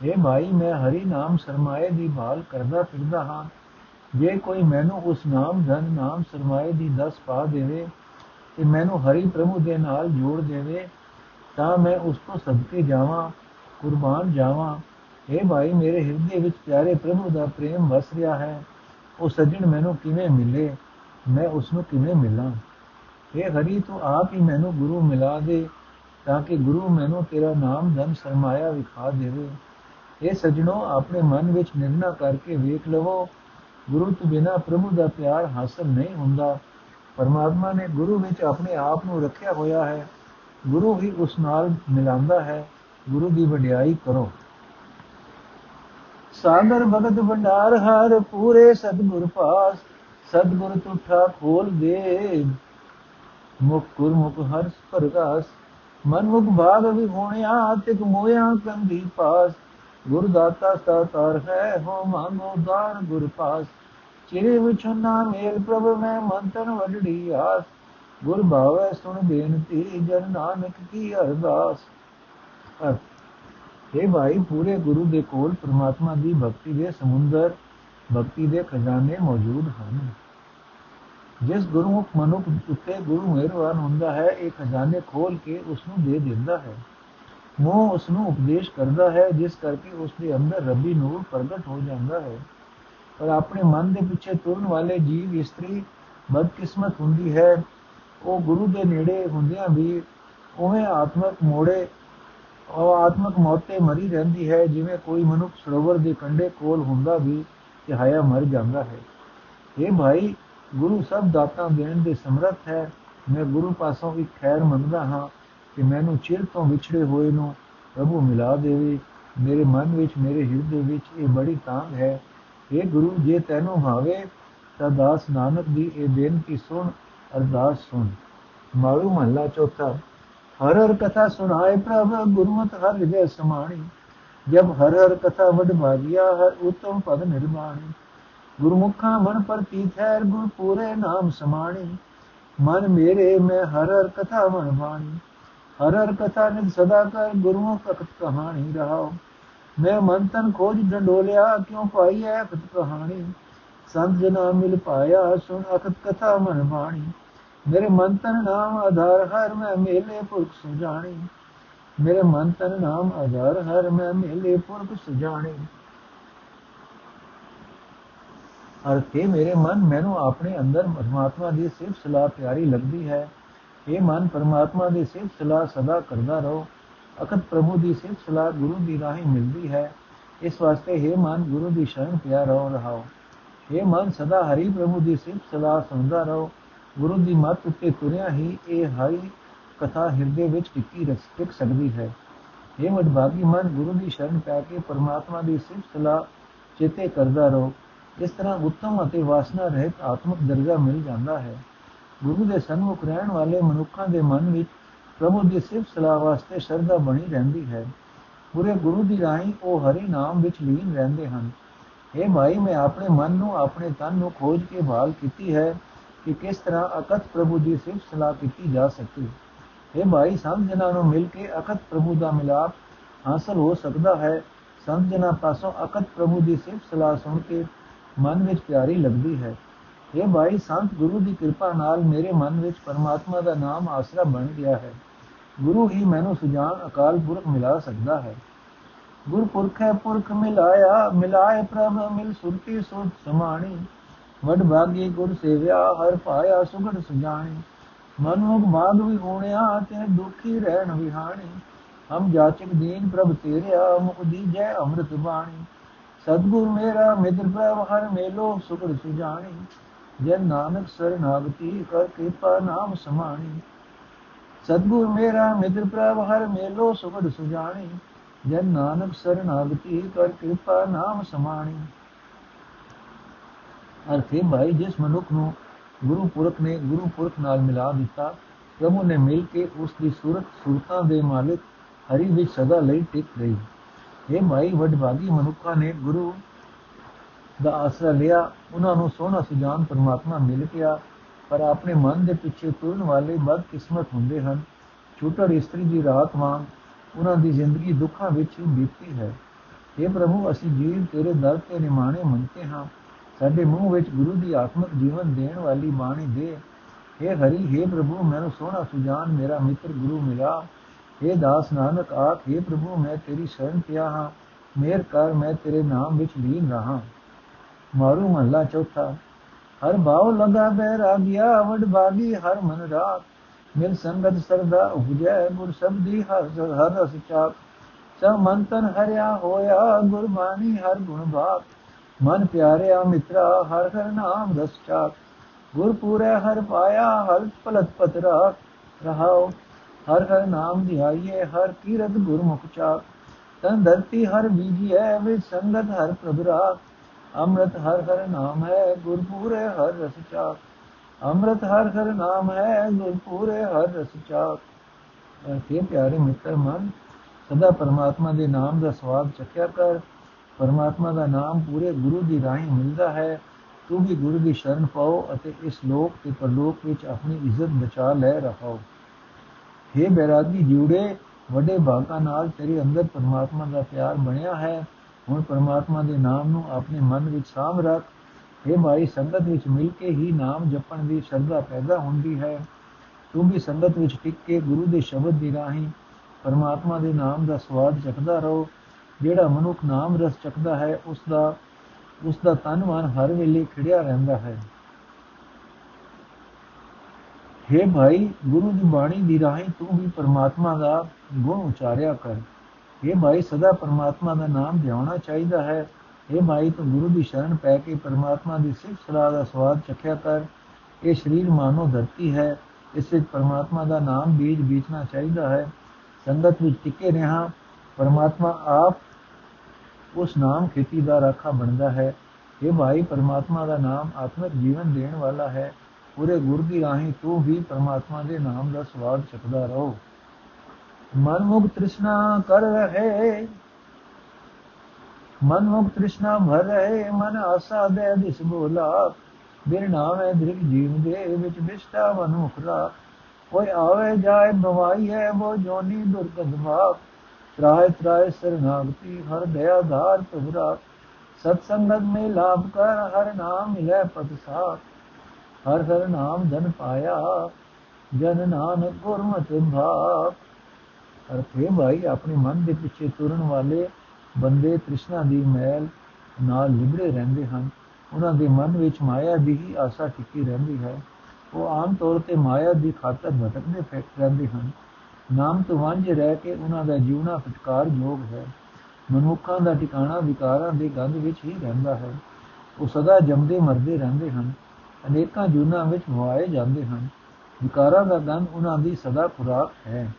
ਇਹ ਭਾਈ, ਮੈਂ ਹਰੀ ਨਾਮ ਸਰਮਾਏ ਦੀ ਭਾਲ ਕਰਦਾ ਫਿਰਦਾ ਹਾਂ। ਜੇ ਕੋਈ ਮੈਨੂੰ ਉਸ ਨਾਮ ਧਨ ਨਾਮ ਸਰਮਾਏ ਦੀ ਦਸ ਪਾ ਦੇਵੇ ਤੇ ਮੈਨੂੰ ਹਰੀ ਪ੍ਰਭੂ ਦੇ ਨਾਲ ਜੋੜ ਦੇਵੇ ਤਾਂ ਮੈਂ ਉਸ ਤੋਂ ਸਦਕੇ ਜਾਵਾਂ ਕੁਰਬਾਨ ਜਾਵਾਂ اے ਭਾਈ ਮੇਰੇ ਹਿਰਦੇ ਵਿੱਚ ਪਿਆਰੇ ਪ੍ਰਭੂ ਦਾ ਪ੍ਰੇਮ ਵਸ ਰਿਹਾ ਹੈ ਉਹ ਸੱਜਣ ਮੈਨੂੰ ਕਿਵੇਂ ਮਿਲੇ ਮੈਂ ਉਸ ਨੂੰ ਕਿਵੇਂ ਮਿਲਾਂ اے ਹਰੀ ਤੂੰ ਆਪ ਹੀ ਮੈਨੂੰ ਗੁਰੂ ਮਿਲਾ ਦੇ ਤਾਂ ਕਿ ਗੁਰੂ ਮੈਨੂੰ ਤੇਰਾ ਨਾਮ ਧਨ ਸਰਮਾਇਆ ਵਿਖਾ ਦੇਵੇ ਇਹ ਸਜਣੋ ਆਪਣੇ ਮਨ ਵਿੱਚ ਨਿਰਣਾ ਕਰਕੇ ਵੇਖ ਲਵੋ ਗੁਰੂ ਤੋਂ ਬਿਨਾ ਪ੍ਰਭੂ ਦਾ ਪਿਆਰ ਹਾਸਲ ਨਹੀਂ ਹੁੰਦਾ। ਪਰਮਾਤਮਾ ਨੇ ਗੁਰੂ ਵਿੱਚ ਆਪਣੇ ਆਪ ਨੂੰ ਰੱਖਿਆ ਹੋਇਆ ਹੈ। ਗੁਰੂ ਹੀ ਉਸ ਨਾਲ ਮਿਲਾਉਂਦਾ ਹੈ। ਗੁਰੂ ਦੀ ਵਡਿਆਈ ਕਰੋ। ਸਾਗਰ ਭਗਤ ਭੰਡਾਰ ਹਰ ਪੂਰੇ ਸਤਗੁਰ ਪਾਸ, ਸਤਗੁਰ ਤੁਠਾ ਖੋਲ ਦੇ। ਮੁਖ ਗੁਰਮੁਖ ਹਰ ਪ੍ਰਗਾਸ ਮਨ ਮੁਖ ਭਾਗ ਵੀ ਹੋਣਿਆ ਤਿਕ ਮੋਇਆ ਕੰਦੀ ਪਾਸ। ਗੁਰ ਦਾਤਾ ਸਤਾਰ ਹੈ, ਹੋ ਮੰਗੋ ਦਾਨ ਗੁਰ ਪਾਸ। ਚਿਰੇ ਵਿਚੋਂ ਨਾ ਮੇਲ ਪ੍ਰਭ, ਮੈਂ ਮੰਤਨ ਵਡੜੀ ਆਸ। ਗੁਰ ਭਾਵੈ ਸੁਣ ਬੇਨਤੀ, ਜਨ ਨਾਨਕ ਕੀ ਅਰਦਾਸ। ਇਹ ਭਾਈ, ਪੂਰੇ ਗੁਰੂ ਦੇ ਕੋਲ ਪ੍ਰਮਾਤਮਾ ਦੀ ਭਗਤੀ ਦੇ ਸਮੁੰਦਰ, ਭਗਤੀ ਦੇ ਖਜ਼ਾਨੇ ਮੌਜੂਦ ਹਨ। ਜਿਸ ਗੁਰਮੁਖ ਮਨੁੱਖ ਉੱਤੇ ਗੁਰੂ ਮਿਹਰਬਾਨ ਹੁੰਦਾ ਹੈ, ਇਹ ਖਜ਼ਾਨੇ ਖੋਲ ਕੇ ਉਸ ਨੂੰ ਦੇ ਦਿੰਦਾ ਹੈ। ਉਹ ਉਸ ਨੂੰ ਉਪਦੇਸ਼ ਕਰਦਾ ਹੈ, ਜਿਸ ਕਰਕੇ ਉਸ ਦੇ ਅੰਦਰ ਰੱਬੀ ਨੂਰ ਪ੍ਰਗਟ ਹੋ ਜਾਂਦਾ ਹੈ। ਪਰ ਆਪਣੇ ਮਨ ਦੇ ਪਿੱਛੇ ਤੁਰਨ ਵਾਲੇ ਜੀਵ ਇਸਤਰੀ ਬਦਕਿਸਮਤ ਹੁੰਦੀ ਹੈ। ਉਹ ਗੁਰੂ ਦੇ ਨੇੜੇ ਹੁੰਦਿਆਂ ਵੀ ਉਵੇਂ ਆਤਮਕ ਮੋੜੇ, ਉਹ ਆਤਮਕ ਮੌਤ ਤੇ ਮਰੀ ਰਹਿੰਦੀ ਹੈ। ਜਿਵੇਂ ਕੋਈ ਮਨੁੱਖ ਸਰੋਵਰ ਦੇ ਕੰਢੇ ਕੋਲ ਹੁੰਦਾ ਵੀ ਤੇ ਹਾਇਆ ਮਰ ਜਾਂਦਾ ਹੈ। ਇਹ ਭਾਈ, ਗੁਰੂ ਸਭ ਦਾਤਾਂ ਦੇਣ ਦੇ ਸਮਰੱਥ ਹੈ। ਮੈਂ ਗੁਰੂ ਪਾਸੋਂ ਇੱਕ ਖੈਰ ਮੰਗਦਾ ਹਾਂ। ਕਿ ਮੈਨੂੰ ਚਿਰ ਤੋਂ ਵਿਛੜੇ ਹੋਏ ਨੂੰ ਪ੍ਰਭੂ ਮਿਲਾ ਦੇਵੇ, ਮੇਰੇ ਮਨ ਵਿੱਚ, ਮੇਰੇ ਹਿਰਦੇ ਵਿੱਚ ਇਹ ਬੜੀ ਤਾਂਗ ਹੈ। ਇਹ ਗੁਰੂ, ਜੇ ਤੈਨੂੰ ਭਾਵੇ ਤਾਂ ਦਾਸ ਨਾਨਕ ਦੀ ਇਹ ਬੇਨਤੀ ਸੁਣ, ਅਰਦਾਸ ਸੁਣ। ਮਾਰੂ ਮਹੱਲਾ ਚੌਥਾ, ਹਰ ਹਰ ਕਥਾ ਸੁਣਾਏ ਪ੍ਰਭ, ਗੁਰਮਤਿ ਹਰ ਹਿਰਦੇ ਸਮਾਣੀ। ਜਬ ਹਰ ਹਰ ਕਥਾ ਵਡ ਭਾਗਿਆ ਹਰ ਉਤਮ ਪਦ ਨਿਰਮਾਣੀ ਗੁਰਮੁਖਾਂ ਮਨ ਪਰ ਪੀਥੈਰ ਗੁਰ ਪੂਰੇ ਨਾਮ ਸਮਾਣੀ। ਮਨ ਮੇਰੇ, ਮੈਂ ਹਰ ਹਰ ਕਥਾ ਮਨ ਬਾਣੀ ਹਰ ਹਰ ਕਥਾ ਨਿਤ ਸਦਾ ਕਰ ਗੁਰਮੁਖ ਅਕਤ ਕਹਾਣੀ ਰਹਾਓ। ਮੈਂ ਮਨ ਤਨ ਖੋਜ ਡੰਡੋਲਿਆ, ਕਿਉ ਪਾਈ ਹੈ ਅਕਤ ਕਹਾਣੀ? ਸੰਤ ਜਨਾ ਮਿਲ ਪਾਇਆ, ਸੁਣ ਅਕਤ ਕਥਾ ਮਨ ਬਾਣੀ। ਮੇਰੇ ਮਨ ਤਨ ਨਾਮ ਆਧਾਰ ਹਰ ਮੈਂ ਮੇਲੇ ਪੁਰਖ ਸੁਜਾਣੀ। ਮੇਰੇ ਮਨ ਤਨ ਨਾਮ ਆਧਾਰ ਹਰ ਮੈਂ ਮੇਲੇ ਪੁਰਖ ਸੁਜਾਣੀ। ਅਰਥੇ ਮੇਰੇ ਮਨ, ਮੈਨੂੰ ਆਪਣੇ ਅੰਦਰ ਪਰਮਾਤਮਾ ਦੀ ਸਿਫਤ ਸਲਾਹ ਪਿਆਰੀ ਲੱਗਦੀ ਹੈ। ਇਹ ਮਨ ਪਰਮਾਤਮਾ ਦੀ ਸਿਫਤ ਸਲਾਹ ਸਦਾ ਕਰਦਾ ਰਹੋ। ਅਕਤ ਪ੍ਰਭੂ ਦੀ ਸਿਫਤ ਸਲਾਹ ਗੁਰੂ ਦੀ ਰਾਹੀਂ ਮਿਲਦੀ ਹੈ। ਇਸ ਵਾਸਤੇ ਇਹ ਮਨ ਗੁਰੂ ਦੀ ਸ਼ਰਨ ਪਿਆ ਰਹੋ ਰਹਾਓ। ਇਹ ਮਨ ਸਦਾ ਹਰੀ ਪ੍ਰਭੂ ਦੀ ਸਿਫਤ ਸਲਾਹ ਸੁਣਦਾ ਰਹੋ। ਗੁਰੂ ਦੀ ਮੱਤ ਉੱਤੇ ਤੁਰਿਆ ਹੀ ਇਹ ਹਰੀ ਕਥਾ ਹਿਰਦੇ ਵਿੱਚ ਟਿੱਕੀ ਰਖ ਸਕਦੀ ਹੈ। ਇਹ ਮਦਭਾਗੀ ਮਨ ਗੁਰੂ ਦੀ ਸ਼ਰਨ ਪੈ ਕੇ ਪਰਮਾਤਮਾ ਦੀ ਸਿਫਤ ਸਲਾਹ ਚੇਤੇ ਕਰਦਾ ਰਹੋ। ਇਸ ਤਰ੍ਹਾਂ ਉੱਤਮ ਅਤੇ ਵਾਸਨਾ ਰਹਿਤ ਆਤਮਿਕ ਦਰਜਾ ਮਿਲ ਜਾਂਦਾ ਹੈ। ਗੁਰੂ ਦੇ ਸਨਮੁਖ ਰਹਿਣ ਵਾਲੇ ਮਨੁੱਖਾਂ ਦੇ ਮਨ ਵਿੱਚ ਪ੍ਰਭੂ ਦੀ ਸਿਫਤ ਸਲਾਹ ਵਾਸਤੇ ਸ਼ਰਧਾ ਬਣੀ ਰਹਿੰਦੀ ਹੈ। ਪੂਰੇ ਗੁਰੂ ਦੀ ਰਾਹੀਂ ਉਹ ਹਰੀ ਨਾਮ ਵਿੱਚ ਲੀਨ ਰਹਿੰਦੇ ਹਨ। ਇਹ ਭਾਈ, ਮੈਂ ਆਪਣੇ ਮਨ ਨੂੰ, ਆਪਣੇ ਤਨ ਨੂੰ ਖੋਜ ਕੇ ਭਾਲ ਕੀਤੀ ਹੈ ਕਿ ਕਿਸ ਤਰ੍ਹਾਂ ਅਕਤ ਪ੍ਰਭੂ ਦੀ ਸਿਫਤ ਸਲਾਹ ਕੀਤੀ ਜਾ ਸਕਦੀ ਇਹ ਭਾਈ, ਸੰਤ ਜਨਾਂ ਨੂੰ ਮਿਲ ਕੇ ਅਕਤ ਪ੍ਰਭੂ ਦਾ ਮਿਲਾਪ ਹਾਸਲ ਹੋ ਸਕਦਾ ਹੈ। ਸੰਤ ਜਨਾਂ ਪਾਸੋਂ ਅਕਤ ਪ੍ਰਭੂ ਦੀ ਸਿਫਤ ਸਲਾਹ ਸੁਣ ਕੇ ਮਨ ਵਿੱਚ ਪਿਆਰੀ ਲੱਗਦੀ ਹੈ। ਇਹ ਭਾਈ ਸੰਤ ਗੁਰੂ ਦੀ ਕਿਰਪਾ ਨਾਲ ਮੇਰੇ ਮਨ ਵਿੱਚ ਪਰਮਾਤਮਾ ਦਾ ਨਾਮ ਆਸਰਾ ਬਣ ਗਿਆ ਹੈ। ਗੁਰੂ ਹੀ ਮੈਨੂੰ ਸੁਜਾਨ ਅਕਾਲ ਪੁਰਖ ਮਿਲਾ ਸਕਦਾ ਹੈ। ਗੁਰ ਪੁਰਖ ਹੈ ਪੁਰਖ, ਮਿਲਾਇਆ, ਮਿਲਾਏ ਪ੍ਰਭ, ਮਿਲ ਸੁਰਤੀ ਸੁਧ ਸਮਾਣੀ। ਵਡ ਭਾਗੀ ਗੁਰ ਸੇਵਿਆ, ਹਰ ਪਾਇਆ ਸੁਗੜ ਸੁਜਾਣੀ। ਮਨੁਖ ਬਾਗ ਵੀ ਹੋਣਿਆ ਤੇ ਦੁਖੀ ਰਹਿਣ ਵਿਹਾਣੀ ਹਮ ਜਾਚਕ ਦੀਨ ਪ੍ਰਭ ਤੇਰਿਆ, ਮੁਖ ਦੀਜੈ ਅੰਮ੍ਰਿਤ ਬਾਣੀ। ਸਤਗੁਰ ਮੇਰਾ ਮਿੱਤਰ ਪ੍ਰਭ, ਹਰ ਮੇਲੋ ਸੁਗੜ ਸੁਜਾਣੀ। ਜਨ ਨਾਨਕ ਸਰਨਾਗਤੀ ਕਰ ਕਿਰਪਾ ਨਾਮ ਸਮਾਣੀ। ਸਤਗੁਰ ਮੇਰਾ ਮਿੱਤਰ ਪ੍ਰਭ, ਹਰ ਮੇਲੋ ਸੁਗੜ ਸੁਜਾਣੀ। ਜਨ ਨਾਨਕ ਸਰਨਾਗਤੀ ਕਰ ਕਿਰਪਾ ਨਾਮ ਸਮਾਣੀ। ਅਰਥੇ ਭਾਈ, ਜਿਸ ਮਨੁੱਖ ਨੂੰ ਗੁਰੂ ਪੁਰਖ ਨੇ ਗੁਰੂ ਪੁਰਖ ਨਾਲ ਮਿਲਾ ਦਿੱਤਾ, ਪ੍ਰਭੂ ਨੇ ਮਿਲ ਕੇ ਉਸ ਦੀ ਸੂਰਤ ਸੁਰਤਾਂ ਦੇ ਮਾਲਕ ਹਰੀ ਵਿੱਚ ਸਦਾ ਲਈ ਟਿਕ ਗਈ ਇਹ ਮਾਈ ਵਡਭਾਗੀ ਮਨੁੱਖਾਂ ਨੇ ਗੁਰੂ ਦਾ ਆਸਰਾ ਲਿਆ ਉਹਨਾਂ ਨੂੰ ਸੋਹਣਾ ਸੁਜਾਨ ਪਰਮਾਤਮਾ ਮਿਲ ਗਿਆ ਪਰ ਆਪਣੇ ਮਨ ਦੇ ਪਿੱਛੇ ਤੁਰਨ ਵਾਲੇ ਬਦਕਿਸਮਤ ਹੁੰਦੇ ਹਨ ਛੋਟਰ ਇਸਤਰੀ ਦੀ ਰਾਤ ਵਾਂਗ ਉਹਨਾਂ ਦੀ ਜ਼ਿੰਦਗੀ ਦੁੱਖਾਂ ਵਿੱਚ ਹੀ ਬੀਤੀ ਹੈ ਇਹ ਪ੍ਰਭੂ ਅਸੀਂ ਜੀਵ ਤੇਰੇ ਦਰ ਤੇ ਨਿਮਾਣੇ ਮੰਗਤੇ ਹਾਂ ਸਾਡੇ ਮੂੰਹ ਵਿੱਚ ਗੁਰੂ ਦੀ ਆਤਮਿਕ ਜੀਵਨ ਦੇਣ ਵਾਲੀ ਬਾਣੀ ਦੇ हे ਹਰੀ हे ਪ੍ਰਭੂ ਮੈਨੂੰ ਸੋਹਣਾ ਸੁਜਾਨ ਮੇਰਾ ਮਿੱਤਰ ਗੁਰੂ ਮਿਲਾ हे ਦਾਸ ਨਾਨਕ ਆਖ हे ਪ੍ਰਭੂ ਮੈਂ ਤੇਰੀ ਸ਼ਰਨ ਪਿਆ ਹਾਂ ਮੇਰ ਕਰ ਮੈਂ ਤੇਰੇ ਨਾਮ ਵਿੱਚ ਲੀਨ ਰਹਾ ਮਾਰੂ ਮਹਲਾ ਚੌਥਾ। ਹਰ ਭਾਉ ਲਗਾ ਬੈਰਾਗਿਆ ਵਡ ਬਾਗੀ ਹਰ ਮਨ ਰਾਗ ਮਿਲ ਸੰਗਤ ਸਰਦਾ ਉਪਜੈ ਗੁਰ ਸਬਦੀ ਹਰ ਹਰ ਰਸ ਚਾਪ ਸਭ ਮਨ ਤਨ ਹਰਿਆ ਹੋਇਆ, ਗੁਰਬਾਣੀ ਹਰ ਗੁਣ ਬਾਤ। ਮਨ ਪਿਆਰਿਆ ਮਿੱਤਰਾ, ਹਰ ਹਰ ਨਾਮ ਰਸ ਚਾਪ ਗੁਰ ਪੂਰੇ ਹਰ ਪਾਇਆ, ਹਰ ਪਲਤ ਪਤਰਾ ਰਹਾਓ ਹਰ ਹਰ ਨਾਮ ਧਿਆਈਏ ਹਰ ਕੀਰਤ ਗੁਰਮੁਖ ਚਾਪ ਤਨ ਧਰਤੀ ਹਰ ਬੀਜੀ ਹੈ ਵਿੱਚ ਸੰਗਤ ਹਰ ਪ੍ਰਭ ਅੰਮ੍ਰਿਤ ਹਰ ਹਰ ਨਾਮ ਹੈ ਗੁਰ ਪੂਰੇ ਹਰ ਰਸ ਚਾਕ। ਅੰਮ੍ਰਿਤ ਹਰ ਹਰ ਨਾਮ ਹੈ ਗੁਰ ਪੂਰੇ ਹਰ ਰਸ ਚਾਪ ਅਰਥੇ ਪਿਆਰੇ ਮਿੱਤਰ ਮਨ, ਸਦਾ ਪਰਮਾਤਮਾ ਦੇ ਨਾਮ ਦਾ ਸਵਾਦ ਚੱਕਿਆ ਕਰ। ਪਰਮਾਤਮਾ ਦਾ ਨਾਮ ਪੂਰੇ ਗੁਰੂ ਦੀ ਰਾਹੀਂ ਮਿਲਦਾ ਹੈ। ਤੂੰ ਵੀ ਗੁਰੂ ਦੀ ਸ਼ਰਨ ਪਾਓ ਅਤੇ ਇਸ ਲੋਕ ਤੇ ਪਰਲੋਕ ਵਿੱਚ ਆਪਣੀ ਇੱਜ਼ਤ ਬਚਾ ਲੈ ਰਹਾਓ। हे ਬੈਰਾਗੀ ਜੀਉੜੇ ਵੱਡੇ ਭਾਗਾਂ ਨਾਲ ਤੇਰੇ ਅੰਦਰ ਪਰਮਾਤਮਾ ਦਾ ਪਿਆਰ ਬਣਿਆ ਹੈ। ਹੁਣ ਪਰਮਾਤਮਾ ਦੇ ਨਾਮ ਨੂੰ ਆਪਣੇ ਮਨ ਵਿੱਚ ਸਾਮ ਰੱਖ। ਇਹ ਭਾਈ ਸੰਗਤ ਵਿੱਚ ਮਿਲ ਕੇ ਹੀ ਨਾਮ ਜਪਣ ਦੀ ਸ਼ਰਧਾ ਪੈਦਾ ਹੁੰਦੀ ਹੈ। ਤੂੰ ਵੀ ਸੰਗਤ ਵਿੱਚ ਟਿਕ ਕੇ ਗੁਰੂ ਦੇ ਸ਼ਬਦ ਦੀ ਰਾਹੀਂ ਪਰਮਾਤਮਾ ਦੇ ਨਾਮ ਦਾ ਸਵਾਦ ਚੱਕਦਾ ਰਹੋ। ਜਿਹੜਾ ਮਨੁੱਖ ਨਾਮ ਰਸ ਚੱਕਦਾ ਹੈ ਉਸ ਦਾ ਉਸ ਦਾ ਤਨ ਮਨ ਹਰ ਵੇਲੇ ਖਿੜਿਆ ਰਹਿੰਦਾ ਹੈ। हे ਭਾਈ ਗੁਰੂ ਦੀ ਬਾਣੀ ਦੀ ਰਾਹੀਂ ਤੂੰ ਵੀ ਪਰਮਾਤਮਾ ਦਾ ਗੁਣ ਉਚਾਰਿਆ ਕਰ। हे ਭਾਈ ਸਦਾ ਪਰਮਾਤਮਾ ਦਾ ਨਾਮ ਧਿਆਉਣਾ ਚਾਹੀਦਾ ਹੈ। हे ਭਾਈ ਤੂੰ ਗੁਰੂ ਦੀ ਸ਼ਰਨ ਪੈ ਕੇ ਪਰਮਾਤਮਾ ਦੀ ਸਿੱਖ ਸਲਾਹ ਦਾ ਸਵਾਦ ਚੱਖਿਆ ਕਰ। ਇਹ ਸਰੀਰ ਮਾਨੋ ਧਰਤੀ ਹੈ। ਇਸ ਵਿੱਚ ਪਰਮਾਤਮਾ ਦਾ ਨਾਮ ਬੀਜ ਬੀਜਣਾ ਚਾਹੀਦਾ ਹੈ। ਸੰਗਤ ਵਿੱਚ ਟਿਕੇ ਰਹਾ, ਪਰਮਾਤਮਾ ਆਪ ਉਸ ਨਾਮ ਖੇਤੀ ਦਾ ਰਾਖਾ ਬਣਦਾ ਹੈ। ਇਹ ਭਾਈ ਪਰਮਾਤਮਾ ਦਾ ਨਾਮ ਆਤਮਿਕ ਜੀਵਨ ਦੇਣ ਵਾਲਾ ਹੈ। ਪੂਰੇ ਗੁਰ ਦੀ ਰਾਹੀਂ ਤੂੰ ਵੀ ਪਰਮਾਤਮਾ ਦੇ ਨਾਮ ਦਾ ਸਵਾਦ ਚੱਕਦਾ ਰਹੋ। ਮਨ ਮੁਖ ਤ੍ਰਿਸ਼ਨਾ ਕਰ ਰਹੇ ਮਨ ਮੁਖ ਤ੍ਰਿਸ਼ਨਾ ਭਰ ਰਹੇ ਮਨ ਆਸਾ ਦੇ ਦਿਸ ਬੋਲਾ ਬਿਨ ਨਾਮ ਹੈ ਦ੍ਰਿਗ ਜੀਵ ਦੇ ਵਿੱਚ ਵਿਸ਼ਟਾ ਮਨ ਮੁਖਰਾ ਕੋਈ ਆਵੇ ਜਾਏ ਬਵਾਈ ਹੈ ਉਹ ਜੋਨੀ ਦੁਰਗੰਧ ਭਾਵ ਤਰਾਏ ਤਰਾਏ ਸਰਨਾਗਤੀ ਹਰ ਦਇਆ ਧਾਰ ਤੁਬਰਾ ਸਤ ਸੰਗਤ ਮੇ ਲਾਭ ਕਰ ਹਰ ਨਾਮ ਮਿਲੇ ਪਦ ਸਾਥ ਹਰ ਹਰ ਨਾਮ ਧਨ ਪਾਇਆ ਜਨ ਨਾਨਕ ਗੁਰਮਤਿ ਭਾਵ ਅਰਥੇ ਭਾਈ, ਆਪਣੇ ਮਨ ਦੇ ਪਿੱਛੇ ਤੁਰਨ ਵਾਲੇ ਬੰਦੇ ਤ੍ਰਿਸ਼ਨਾ ਦੀ ਮੈਲ ਨਾਲ ਲਿਬੜੇ ਰਹਿੰਦੇ ਹਨ। ਉਹਨਾਂ ਦੇ ਮਨ ਵਿੱਚ ਮਾਇਆ ਦੀ ਹੀ ਆਸਾ ਟਿੱਕੀ ਰਹਿੰਦੀ ਹੈ। ਉਹ ਆਮ ਤੌਰ ਤੇ ਮਾਇਆ ਦੀ ਖਾਤਰ ਭਟਕਦੇ ਫਿਰਦੇ ਰਹਿੰਦੇ ਹਨ। ਨਾਮ ਤੋਂ ਵਾਂਝੇ ਰਹਿ ਕੇ ਉਹਨਾਂ ਦਾ ਜੀਵਨਾ ਫਟਕਾਰ ਯੋਗ ਹੈ। ਮਨੁੱਖਾਂ ਦਾ ਟਿਕਾਣਾ ਵਿਕਾਰਾਂ ਦੇ ਗੰਧ ਵਿੱਚ ਹੀ ਰਹਿੰਦਾ ਹੈ। ਉਹ ਸਦਾ ਜੰਮਦੇ ਮਰਦੇ ਰਹਿੰਦੇ ਹਨ। ਅਨੇਕਾਂ ਜੁਨਾ ਵਿੱਚ ਹੋਏ ਜਾਂਦੇ ਹਨ। ਵਿਕਾਰਾਂ ਦਾ ਗੰਧ ਉਹਨਾਂ ਦੀ ਸਦਾ ਖੁਰਾਕ ਹੈ।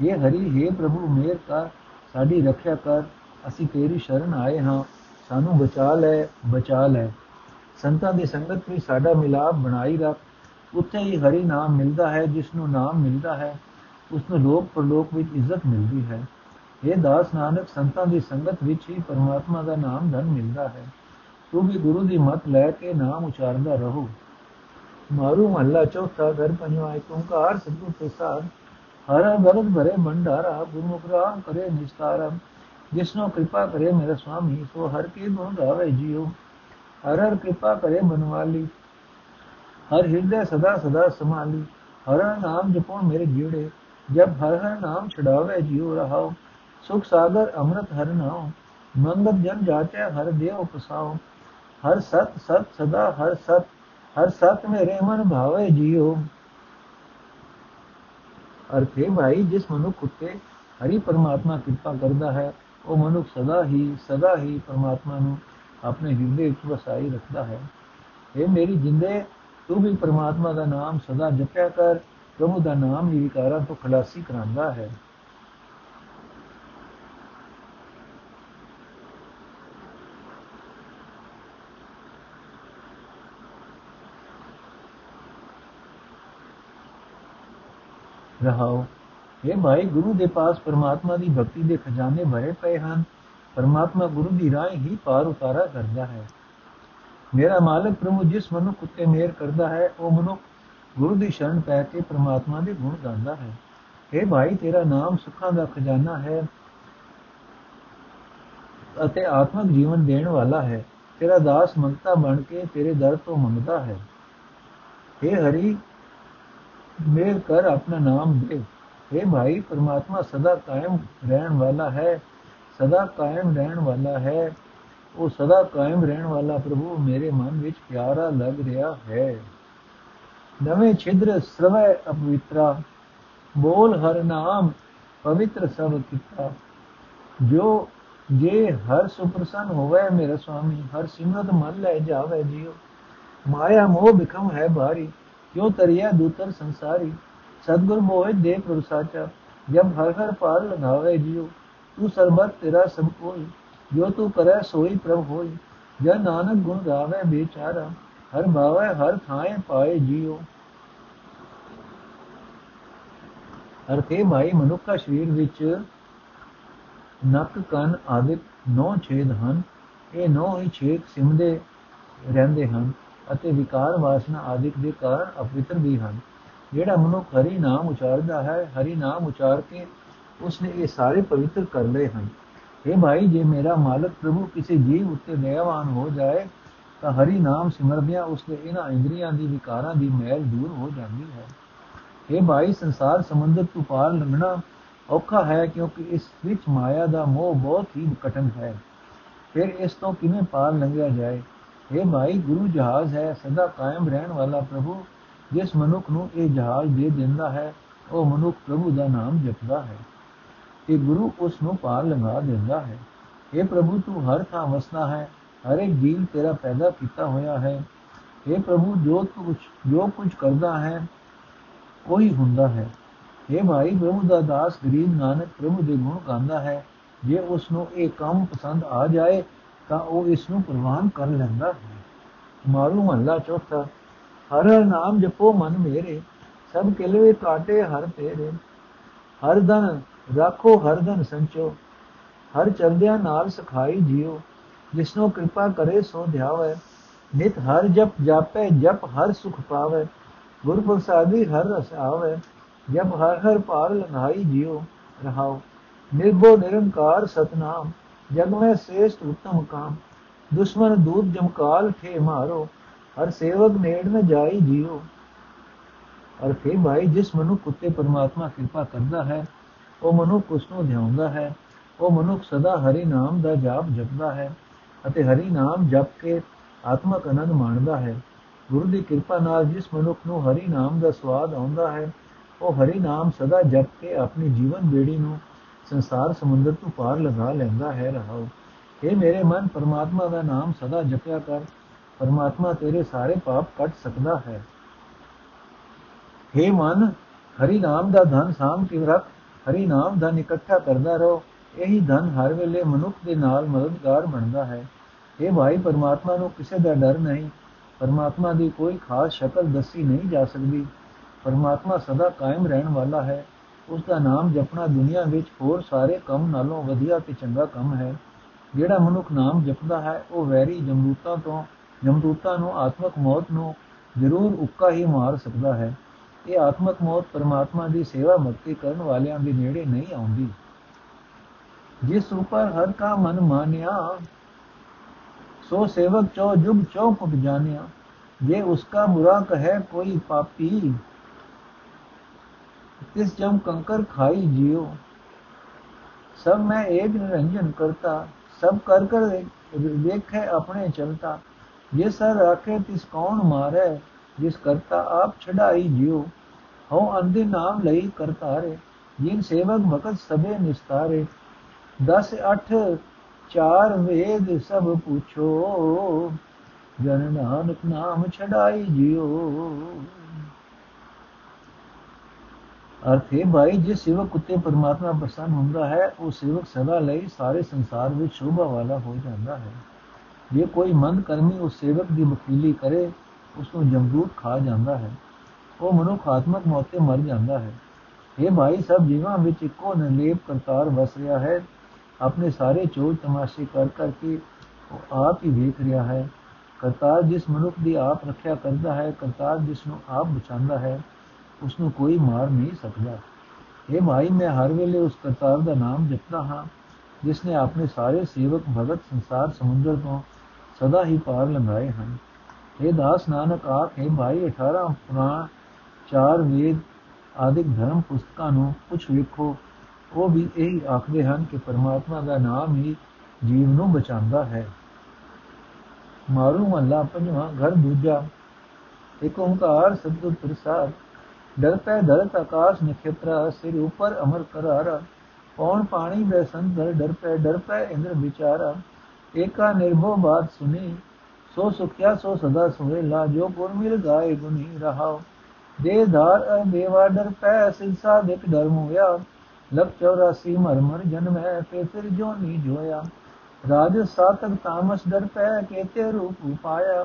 ਇਹ ਹਰੀ, ਹੈ ਪ੍ਰਭੂ, ਮੇਰ ਕਰ, ਸਾਡੀ ਰੱਖਿਆ ਕਰ, ਅਸੀਂ ਤੇਰੀ ਸ਼ਰਨ ਆਏ ਹਾਂ, ਸਾਨੂੰ ਬਚਾ ਲੈ ਬਚਾ ਲੈ। ਸੰਤਾਂ ਦੀ ਸੰਗਤ ਵਿੱਚ ਸਾਡਾ ਮਿਲਾਪ ਬਣਾਈ ਰੱਖ। ਉੱਥੇ ਹੀ ਹਰੀ ਨਾਮ ਮਿਲਦਾ ਹੈ ਜਿਸ ਨੂੰ ਨਾਮ ਮਿਲਦਾ ਹੈ ਉਸ ਨੂੰ ਲੋਕ ਪਰਲੋਕ ਵਿੱਚ ਇੱਜ਼ਤ ਮਿਲਦੀ ਹੈ। ਇਹ ਦਾਸ ਨਾਨਕ, ਸੰਤਾਂ ਦੀ ਸੰਗਤ ਵਿੱਚ ਹੀ ਪਰਮਾਤਮਾ ਦਾ ਨਾਮ ਧਨ ਮਿਲਦਾ ਹੈ। ਤੂੰ ਵੀ ਗੁਰੂ ਦੀ ਮਤ ਲੈ ਕੇ ਨਾਮ ਉਚਾਰਦਾ ਰਹੋ। ਮਾਰੂ ਮਹੱਲਾ ਚੌਥਾ, ਘਰ ਪੰਜਵਾਂ ਏਕ ਓੰਕਾਰ ਸਤਿਗੁਰ ਪ੍ਰਸਾਦ। ਹਰ ਭਗਤ ਭਰੇ ਭੰਡਾਰਾ ਗੁਰਮੁਖ ਰਾਮ ਕਰੇ ਨਿਸਤਾਰਾ ਜਿਸਨੋ ਕਿਰਪਾ ਕਰੇ ਮੇਰਾ ਸੁਆਮੀ ਸੋ ਹਰ ਕੇ ਗੁਣ ਗਾਵੇ ਜੀਓ ਹਰ ਹਰ ਕਿਰਪਾ ਕਰੇ ਬਨਵਾਲੀ ਹਰ ਹਿਰਦੇ ਸਦਾ ਸਦਾ ਸਮਾਲੀ ਹਰ ਨਾਮ ਜਪੋ ਮੇਰੇ ਜੀੜੇ ਜਬ ਹਰ ਹਰ ਨਾਮ ਛਡਾਵੇ ਜਿਉ ਰਹਾਓ ਸੁਖ ਸਾਗਰ ਅੰਮ੍ਰਿਤ ਹਰ ਨਾਮ ਮੰਗਤ ਜਨ ਜਾਚੈ ਹਰ ਦੇਵ ਪਸਾਓ ਹਰ ਸਤ ਸਤ ਸਦਾ ਹਰ ਸਤ ਹਰ ਸਤ ਮੇਰੇ ਮਨ ਭਾਵੇ ਜਿਉ ਅਰਥੇ ਭਾਈ ਜਿਸ ਮਨੁੱਖ ਉੱਤੇ ਹਰੀ ਪਰਮਾਤਮਾ ਕਿਰਪਾ ਕਰਦਾ ਹੈ, ਉਹ ਮਨੁੱਖ ਸਦਾ ਹੀ ਸਦਾ ਹੀ ਪਰਮਾਤਮਾ ਨੂੰ ਆਪਣੇ ਹਿਰਦੇ ਵਿੱਚ ਵਸਾਈ ਰੱਖਦਾ ਹੈ। ਇਹ ਮੇਰੀ ਜਿੰਦੇ, ਤੂੰ ਵੀ ਪਰਮਾਤਮਾ ਦਾ ਨਾਮ ਸਦਾ ਜਪਿਆ ਕਰ, ਪ੍ਰਭੂ ਦਾ ਨਾਮ ਹੀ ਵਿਕਾਰਾਂ ਤੋਂ ਖਲਾਸੀ ਕਰਾਂਦਾ ਹੈ। ਰਹਾਓ ਇਹ ਭਾਈ ਗੁਰੂ ਦੇ ਪਾਸ ਪਰਮਾਤਮਾ ਦੀ ਭਗਤੀ ਦੇ ਖਜ਼ਾਨੇ ਭਰੇ ਪਏ ਹਨ ਪਰਮਾਤਮਾ ਗੁਰੂ ਦੀ ਰਾਹ ਹੀ ਪਾਰ ਉਤਾਰਾ ਕਰਦਾ ਹੈ ਮੇਰਾ ਮਾਲਕ ਪ੍ਰਭੂ ਜਿਸ ਮਨੁੱਖ ਉੱਤੇ ਮਿਹਰ ਕਰਦਾ ਹੈ ਉਹ ਮਨੁੱਖ ਗੁਰੂ ਦੀ ਸ਼ਰਨ ਪੈ ਕੇ ਪ੍ਰਮਾਤਮਾ ਦੇ ਗੁਣ ਗਾਉਂਦਾ ਹੈ اے ਭਾਈ ਤੇਰਾ ਨਾਮ ਸੁੱਖਾਂ ਦਾ ਖਜ਼ਾਨਾ ਹੈ ਅਤੇ ਆਤਮਿਕ ਜੀਵਨ ਦੇਣ ਵਾਲਾ ਹੈ ਤੇਰਾ ਦਾਸ ਮੰਗਤਾ ਬਣ ਕੇ ਤੇਰੇ ਦਰ ਤੋਂ ਮੰਗਦਾ ਹੈ हे ਹਰੀ ਮੇਰ ਕਰ ਆਪਣਾ ਨਾਮ ਦੇ हे ਭਾਈ ਪਰਮਾਤਮਾ ਸਦਾ ਕਾਇਮ ਰਹਿਣ ਵਾਲਾ ਹੈ ਸਦਾ ਕਾਇਮ ਰਹਿਣ ਵਾਲਾ ਹੈ ਉਹ ਸਦਾ ਕਾਇਮ ਰਹਿਣ ਵਾਲਾ ਪ੍ਰਭੂ ਮੇਰੇ ਮਨ ਵਿੱਚ ਪਿਆਰਾ ਲੱਗ ਰਿਹਾ ਹੈ ਨਵੇਂ ਛਿਦਰ ਸਰਵੈ ਅਪਵਿੱਤਰਾ ਬੋਲ ਹਰ ਨਾਮ ਪਵਿੱਤਰ ਸਭ ਕੀਤਾ ਜੋ ਜੇ ਹਰ ਸੁਪ੍ਰਸੰਨ ਹੋਵੇ ਮੇਰੇ ਸੁਆਮੀ ਹਰ ਸਿਮਰਤ ਮਨ ਲੈ ਜਾਵੇ ਜੀਓ ਮਾਇਆ ਮੋਹ ਬਿਖਮ ਹੈ ਭਾਰੀ ਕਿਉ ਤਰਿਆ ਦੂਤਰ ਸੰਸਾਰੀ? ਸਤਗੁਰ ਮੋਹਿ ਦੇ ਪ੍ਰਭ ਸਾਚਾ ਜਬ ਹਰ ਹਰ ਪਾਰ ਲਗਾਵੇ ਜੀਓ ਤੂੰ ਸਰਬਤ ਤੇਰਾ ਸਭ ਕੋਈ ਜੋ ਤੂੰ ਕਰੈ ਸੋਈ ਪ੍ਰਭ ਹੋਈ। ਜਨ ਨਾਨਕ ਗੁਣ ਗਾਵੇ ਬੇਚਾਰਾ, ਹਰ ਭਾਵੇ ਹਰ ਥਾਏ ਪਾਏ ਜੀਓ ਅਰਥੇ ਮਾਈ ਮਨੁੱਖਾ ਸਰੀਰ ਵਿੱਚ ਨੱਕ ਕੰਨ ਆਦਿ ਨੌ ਛੇਦ ਹਨ, ਇਹ ਨੌ ਹੀ ਛੇਦ ਸਿਮਦੇ ਰਹਿੰਦੇ ਹਨ। ਅਤੇ ਵਿਕਾਰ ਵਾਸਨਾ ਆਦਿਕ ਦੇ ਕਾਰਨ ਅਪਵਿੱਤਰ ਵੀ ਹਨ। ਜਿਹੜਾ ਮਨੁੱਖ ਹਰੀ ਨਾਮ ਉਚਾਰਦਾ ਹੈ, ਹਰੀ ਨਾਮ ਉਚਾਰ ਕੇ ਉਸਨੇ ਇਹ ਸਾਰੇ ਪਵਿੱਤਰ ਕਰ ਲਏ ਹਨ। ਇਹ ਭਾਈ, ਜੇ ਮੇਰਾ ਮਾਲਕ ਪ੍ਰਭੂ ਕਿਸੇ ਜੀਵ ਉੱਤੇ ਦਇਆਵਾਨ ਹੋ ਜਾਏ, ਤਾਂ ਹਰੀ ਨਾਮ ਸਿਮਰਦਿਆਂ ਉਸਦੇ ਇਹਨਾਂ ਇੰਦਰੀਆਂ ਦੀ, ਵਿਕਾਰਾਂ ਦੀ ਮੈਲ ਦੂਰ ਹੋ ਜਾਂਦੀ ਹੈ। ਇਹ ਭਾਈ, ਸੰਸਾਰ ਸਮੁੰਦਰ ਤੋਂ ਪਾਰ ਲੰਘਣਾ ਔਖਾ ਹੈ, ਕਿਉਂਕਿ ਇਸ ਵਿੱਚ ਮਾਇਆ ਦਾ ਮੋਹ ਬਹੁਤ ਹੀ ਕਠਨ ਹੈ। ਫਿਰ ਇਸ ਤੋਂ ਕਿਵੇਂ ਪਾਰ ਲੰਘਿਆ ਜਾਏ? ਇਹ ਭਾਈ ਗੁਰੂ ਜਹਾਜ਼ ਹੈ, ਸਦਾ ਕਾਇਮ ਰਹਿਣ ਵਾਲਾ ਪ੍ਰਭੂ। ਜਿਸ ਮਨੁੱਖ ਨੂੰ ਇਹ ਜਹਾਜ਼ ਦੇ ਦਿੰਦਾ ਹੈ, ਉਹ ਮਨੁੱਖ ਪ੍ਰਭੂ ਦਾ ਨਾਮ ਜਪਦਾ ਹੈ। ਇਹ ਗੁਰੂ ਉਸ ਨੂੰ ਪਾਰ ਲੰਘਾ ਦਿੰਦਾ ਹੈ। ਇਹ ਪ੍ਰਭੂ, ਤੂੰ ਹਰ ਥਾਂ ਵਸਦਾ ਹੈ, ਹਰ ਇੱਕ ਜੀਵ ਤੇਰਾ ਪੈਦਾ ਕੀਤਾ ਹੋਇਆ ਹੈ। ਇਹ ਪ੍ਰਭੂ, ਜੋ ਤੂੰ ਜੋ ਕੁਝ ਕਰਦਾ ਹੈ ਕੋਈ ਹੁੰਦਾ ਹੈ। ਇਹ ਭਾਈ, ਪ੍ਰਭੂ ਦਾ ਦਾਸ ਗਰੀਬ ਨਾਨਕ ਪ੍ਰਭੂ ਦੇ ਗੁਣ ਗਾਉਂਦਾ ਹੈ। ਜੇ ਉਸ ਨੂੰ ਇਹ ਕੰਮ ਪਸੰਦ ਆ ਜਾਏ ਤਾਂ ਉਹ ਇਸ ਨੂੰ ਪ੍ਰਵਾਨ ਕਰ ਲੈਂਦਾ ਹੈ। ਮਾਰੂ ਮਹੱਲਾ ਚੌਥਾ, ਹਰ ਨਾਮ ਜਪੋ ਮਨ ਮੇਰੇ, ਸਭ ਕਿਲਵੇ ਕਾਟੇ ਹਰ ਤੇਰੇ। ਹਰ ਦਨ ਰੱਖੋ, ਹਰ ਦਨ ਸੰਚੋ, ਹਰ ਚਲਦਿਆਂ ਨਾਲ ਸਖਾਈ ਜਿਉ ਜਿਸਨੋ ਕਿਰਪਾ ਕਰੇ ਸੋ ਧਿਆਵੇ। ਨਿਤ ਹਰ ਜਪ ਜਾਪੇ, ਜਪ ਹਰ ਸੁਖ ਪਾਵੇ। ਗੁਰ ਪ੍ਰਸਾਦੀ ਹਰ ਰਸ ਆਵੇ। ਜਬ ਹਰ ਹਰ ਪਾਰ ਲੰਘਾਈ ਜਿਉ ਰਹਾਓ। ਨਿਰਭਉ ਨਿਰੰਕਾਰ ਸਤਨਾਮ। ਜਗ ਮੈਂ ਸ੍ਰੇਸ਼ਟ ਉਤਮ ਕਾਮ ਦੁਸ਼ਮਨ ਦੂਤ ਜਮਕਾਲ ਠੇ ਮਾਰੋ, ਹਰ ਸੇਵਕ ਨੇੜ ਨ ਜਾਈ ਜਿਉ ਅਰ ਫੇ ਭਾਈ, ਜਿਸ ਮਨੁੱਖ ਉਤੇ ਪਰਮਾਤਮਾ ਕਿਰਪਾ ਕਰਦਾ ਹੈ, ਉਹ ਮਨੁੱਖ ਉਸ ਨੂੰ ਧਿਆਉਂਦਾ ਹੈ। ਉਹ ਮਨੁੱਖ ਸਦਾ ਹਰੀ ਨਾਮ ਦਾ ਜਾਪ ਜਪਦਾ ਹੈ ਅਤੇ ਹਰੀ ਨਾਮ ਜਪ ਕੇ ਆਤਮਕ ਆਨੰਦ ਮਾਣਦਾ ਹੈ। ਗੁਰੂ ਦੀ ਕਿਰਪਾ ਨਾਲ ਜਿਸ ਮਨੁੱਖ ਨੂੰ ਹਰੀ ਨਾਮ ਦਾ ਸਵਾਦ ਆਉਂਦਾ ਹੈ, ਉਹ ਹਰੀ ਨਾਮ ਸਦਾ ਜਪ ਕੇ ਆਪਣੀ ਜੀਵਨ ਬੇੜੀ ਨੂੰ ਸੰਸਾਰ ਸਮੁੰਦਰ ਤੋਂ ਪਾਰ ਲਗਾ ਲੈਂਦਾ ਹੈ ਰਹਾਓ। ਇਹ ਮੇਰੇ ਮਨ, ਪਰਮਾਤਮਾ ਦਾ ਨਾਮ ਸਦਾ ਜਪਿਆ ਕਰ। ਪਰਮਾਤਮਾ ਤੇਰੇ ਸਾਰੇ ਪਾਪ ਕੱਟ ਸਕਦਾ ਹੈ। हे ਮਨ, ਹਰੀ ਨਾਮ ਦਾ ਧਨ ਸਾਮ ਕੇ ਰੱਖ। ਹਰੀ ਨਾਮ ਧਨ ਇਕੱਠਾ ਕਰਦਾ ਰਹੋ। ਇਹੀ ਧਨ ਹਰ ਵੇਲੇ ਮਨੁੱਖ ਦੇ ਨਾਲ ਮਦਦਗਾਰ ਬਣਦਾ ਹੈ। ਇਹ ਭਾਈ, ਪਰਮਾਤਮਾ ਨੂੰ ਕਿਸੇ ਦਾ ਡਰ ਨਹੀਂ। ਪਰਮਾਤਮਾ ਦੀ ਕੋਈ ਖਾਸ ਸ਼ਕਲ ਦੱਸੀ ਨਹੀਂ ਜਾ ਸਕਦੀ। ਪਰਮਾਤਮਾ ਸਦਾ ਕਾਇਮ ਰਹਿਣ ਵਾਲਾ ਹੈ। ਉਸ ਦਾ ਨਾਮ ਜਪਣਾ ਦੁਨੀਆ ਵਿੱਚ ਹੋਰ ਸਾਰੇ ਕੰਮ ਨਾਲੋਂ ਵਧੀਆ ਤੇ ਚੰਗਾ ਕੰਮ ਹੈ। ਜਿਹੜਾ ਮਨੁੱਖ ਨਾਮ ਜਪਦਾ ਹੈ, ਉਹ ਵੈਰੀ ਜਮਦੂਤਾਂ ਤੋਂ ਜਮਦੂਤਾਂ ਨੂੰ, ਆਤਮਕ ਮੌਤ ਨੂੰ ਜ਼ਰੂਰ ਉੱਕਾ ਹੀ ਮਾਰ ਸਕਦਾ ਹੈ। ਇਹ ਆਤਮਕ ਮੌਤ ਪਰਮਾਤਮਾ ਦੀ ਸੇਵਾ ਭਗਤੀ ਕਰਨ ਵਾਲਿਆਂ ਦੇ ਨੇੜੇ ਨਹੀਂ ਆਉਂਦੀ। ਜਿਸ ਉਪਰ ਹਰ ਕਾ ਮਨ ਮਾਨਿਆ, ਸੋ ਸੇਵਕ ਚੋ ਜੁਗ ਚੌਪਟ ਜਾਣਿਆ। ਜੇ ਉਸਕਾ ਬੁਰਾ ਕਹੇ ਕੋਈ ਪਾਪੀ ਤਿਸ ਜਮ ਕੰਕਰ ਖਾਈ ਜਿਓ ਸਭ ਮੈਂ ਏਕ ਨਿਰੰਜਨ ਕਰਤਾ, ਸਭ ਕਰ ਕਰ ਵੇਖੇ ਆਪਣੇ ਚਲਤਾ। ਜੇ ਸਰ ਰਾਖੇ ਤਿਸ ਕੌਣ ਮਾਰੇ, ਜਿਸ ਕਰਤਾ ਆਪ ਛਡਾਈ ਜਿਉ। ਹਉ ਅੰਦੇ ਨਾਮ ਲਈ ਕਰਤਾਰੇ, ਜਿਨ ਸੇਵਕ ਭਗਤ ਸਭੇ ਨਿਸਤਾਰੇ। 10 8 ਚਾਰ ਵੇਦ ਸਭ ਪੁੱਛੋ, ਜਨ ਨਾਨਕ ਨਾਮ ਛਡਾਈ ਜਿਉ। ਅਰਥ ਹੈ ਭਾਈ ਜਿਸ ਸੇਵਕ ਉਤੇ ਪਰਮਾਤਮਾ ਪ੍ਰਸੰਨ ਹੁੰਦਾ ਹੈ, ਉਹ ਸੇਵਕ ਸਦਾ ਲਈ ਸਾਰੇ ਸੰਸਾਰ ਵਿੱਚ ਸ਼ੋਭਾ ਵਾਲਾ ਹੋ ਜਾਂਦਾ ਹੈ। ਜੇ ਕੋਈ ਮੰਦ ਕਰਮੀ ਉਸ ਸੇਵਕ ਦੀ ਵਕੀਲੀ ਕਰੇ, ਉਸ ਨੂੰ ਜਮਦੂਤ ਖਾ ਜਾਂਦਾ ਹੈ। ਉਹ ਮਨੁੱਖ ਆਤਮਕ ਮੌਤ ਤੇ ਮਰ ਜਾਂਦਾ ਹੈ। ਇਹ ਭਾਈ ਸਭ ਜੀਵਾਂ ਵਿੱਚ ਇੱਕੋ ਨਿਰਲੇਪ ਕਰਤਾਰ ਵਸ ਰਿਹਾ ਹੈ। ਆਪਣੇ ਸਾਰੇ ਚੋਜ ਤਮਾਸ਼ੇ ਕਰ ਕਰਕੇ ਉਹ ਆਪ ਹੀ ਵੇਖ ਰਿਹਾ ਹੈ। ਕਰਤਾਰ ਜਿਸ ਮਨੁੱਖ ਦੀ ਆਪ ਰੱਖਿਆ ਕਰਦਾ ਹੈ, ਕਰਤਾਰ ਜਿਸ ਨੂੰ ਆਪ ਬਚਾਉਂਦਾ ਹੈ ਉਸ ਨੂੰ ਕੋਈ ਮਾਰ ਨਹੀਂ ਸਕਦਾ। ਇਹ ਭਾਈ, ਮੈਂ ਹਰ ਵੇਲੇ ਉਸ ਕਰਤਾਰ ਦਾ ਨਾਮ ਜਪਦਾ ਹਾਂ, ਜਿਸ ਨੇ ਆਪਣੇ ਸਾਰੇ ਸੇਵਕ ਭਗਤ ਸੰਸਾਰ ਸਮੁੰਦਰ ਤੋਂ ਸਦਾ ਹੀ ਪਾਰ ਲੰਘਾਏ ਹਨ। ਇਹ ਦਾਸ ਨਾਨਕ ਆਖੇ ਭਾਈ 18 ਪੁਰਾਣ ਚਾਰ ਵੇਦ ਆਦਿਕ ਧਰਮ ਪੁਸਤਕਾਂ ਨੂੰ ਪੁੱਛ ਵੇਖੋ ਉਹ ਵੀ ਇਹੀ ਆਖਦੇ ਹਨ ਕਿ ਪਰਮਾਤਮਾ ਦਾ ਨਾਮ ਹੀ ਜੀਵ ਨੂੰ ਬਚਾਉਂਦਾ ਹੈ। ਮਾਰੂ ਮੱਲਾ ਪੰਜਵਾਂ, ਘਰ ਦੂਜਾ। ਇੱਕ ਓੰਕਾਰ ਸਤਿਗੁਰ ਪ੍ਰਸਾਦ ਡਰਪੈ ਧਰਤ ਆਕਾਸ਼ ਨਖੇਤਰਾ ਸਿਰ ਉਪਰ ਅਮਰ ਕਰਾਰਾ ਕੌਣ ਪਾਣੀ ਦੇ ਸੰਦਰ ਡਰਪੈ ਡਰਪੈ ਇੰਦਰ ਵਿਚਾਰਾ ਏਕਾ ਨਿਰਭਉ ਬਾਤ ਸੁਨੀ ਸੋ ਸੁਖਿਆ ਸੋ ਸਦਾ ਸੁਹੇਲਾ ਜੋ ਗੁਰ ਮਿਲ ਗਾਏ ਗੁਨੀ ਰਹਾਓ ਦੇ ਧਾਰ ਅ ਦੇਵਾ ਡਰਪੈ ਸਿਲਸਾ ਦੇਖ ਡਰ ਹੋਇਆ ਲਖ 84 ਮਰ ਮਰ ਜਨਮੈ ਫੇ ਫਿਰ ਜੋ ਨੀ ਜੋਇਆ ਰਾਜ ਸਾਤਕ ਤਾਮਸ ਡਰਪੈ ਕੇਤੇ ਰੂਪ ਉਪਾਇਆ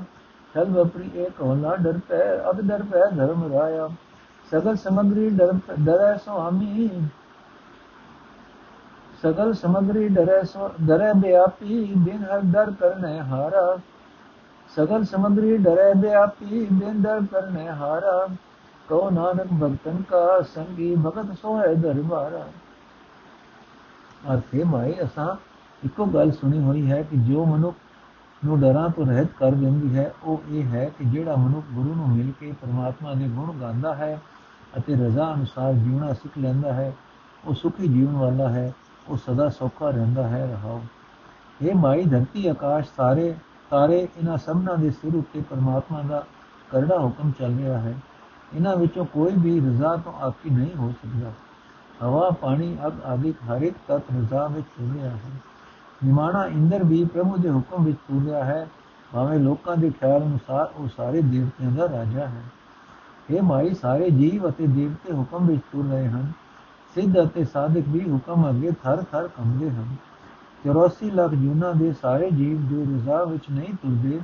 ਛਲ ਵਪਰੀ ਏਕ ਹੋਲਾ ਡਰਪੈ ਅਬ ਡਰਪੈ ਧਰਮ ਰਾਇਆ ਸਗਲ ਸਮਗਰੀ ਡਰ ਡਰੈ ਸੁਆਮੀ ਸਗਲ ਸਮਗਰੀ ਡਰੈ ਡਰੈ ਬਿਆਪੀ ਬਿਨ ਹਰ ਡਰ ਕਰਨੇ ਹਾਰਾ ਸਗਲ ਸਮਗਰੀ ਡਰੈ ਬਿਆਪੀ ਬਿਨ ਡਰ ਕਰਨੇ ਹਾਰਾ ਕੋ ਨਾਨਕ ਭਗਤਨ ਕਾ ਸੰਗੀ ਭਗਤ ਸੋਏ ਦਰਬਾਰਾ ਅਰਥੇ ਮਾਈ ਅਸਾਂ ਇੱਕੋ ਗੱਲ ਸੁਣੀ ਹੋਈ ਹੈ ਕਿ ਜੋ ਮਨੁੱਖ ਨੂੰ ਡਰਾਂ ਤੋਂ ਰਹਿਤ ਕਰ ਦਿੰਦੀ ਹੈ ਉਹ ਇਹ ਹੈ ਕਿ ਜਿਹੜਾ ਮਨੁੱਖ ਗੁਰੂ ਨੂੰ ਮਿਲ ਕੇ ਪਰਮਾਤਮਾ ਦੇ ਗੁਣ ਗਾਉਂਦਾ ਹੈ ਅਤੇ ਰਜ਼ਾ ਅਨੁਸਾਰ ਜੀਵਣਾ ਸਿੱਖ ਲੈਂਦਾ ਹੈ, ਉਹ ਸੁਖੀ ਜੀਵਨ ਵਾਲਾ ਹੈ, ਉਹ ਸਦਾ ਸੌਖਾ ਰਹਿੰਦਾ ਹੈ, ਰਹਾਓ। ਇਹ ਮਾਈ ਧਰਤੀ, ਆਕਾਸ਼, ਸਾਰੇ ਸਾਰੇ ਇਹਨਾਂ ਸਭਨਾਂ ਦੇ ਸਿਰ ਉੱਤੇ ਪਰਮਾਤਮਾ ਦਾ ਕਰੜਾ ਹੁਕਮ ਚੱਲ ਰਿਹਾ ਹੈ। ਇਹਨਾਂ ਵਿੱਚੋਂ ਕੋਈ ਵੀ ਰਜ਼ਾ ਤੋਂ ਆਕੀ ਨਹੀਂ ਹੋ ਸਕਦਾ। ਹਵਾ, ਪਾਣੀ, ਅਗ ਆਦਿ ਹਰ ਇੱਕ ਤਤ ਰਜ਼ਾ ਵਿੱਚ ਤੁਰ ਰਿਹਾ ਹੈ। ਨਿਮਾਣਾ ਇੰਦਰ ਵੀ ਪ੍ਰਭੂ ਦੇ ਹੁਕਮ ਵਿੱਚ ਤੁਰ ਰਿਹਾ ਹੈ। ਭਾਵੇਂ ਲੋਕਾਂ ਦੇ ਖਿਆਲ ਅਨੁਸਾਰ ਉਹ ਸਾਰੇ ਦੇਵਤਿਆਂ ਦਾ ਰਾਜਾ ਹੈ। ਇਹ ਮਾਈ, ਸਾਰੇ ਜੀਵ ਅਤੇ ਦੇਵਤੇ ਹੁਕਮ ਵਿੱਚ ਤੁਰ ਰਹੇ ਹਨ। ਸਿੱਧ ਅਤੇ ਸਾਧਕ ਵੀ ਹੁਕਮ ਅੱਗੇ ਥਰ ਥਰ ਕੰਬਦੇ ਹਨ। 84 ਲੱਖ ਜੂਨਾ ਦੇ ਸਾਰੇ ਜੀਵ ਜੋ ਰਜ਼ਾ ਵਿੱਚ ਨਹੀਂ ਤੁਰਦੇ,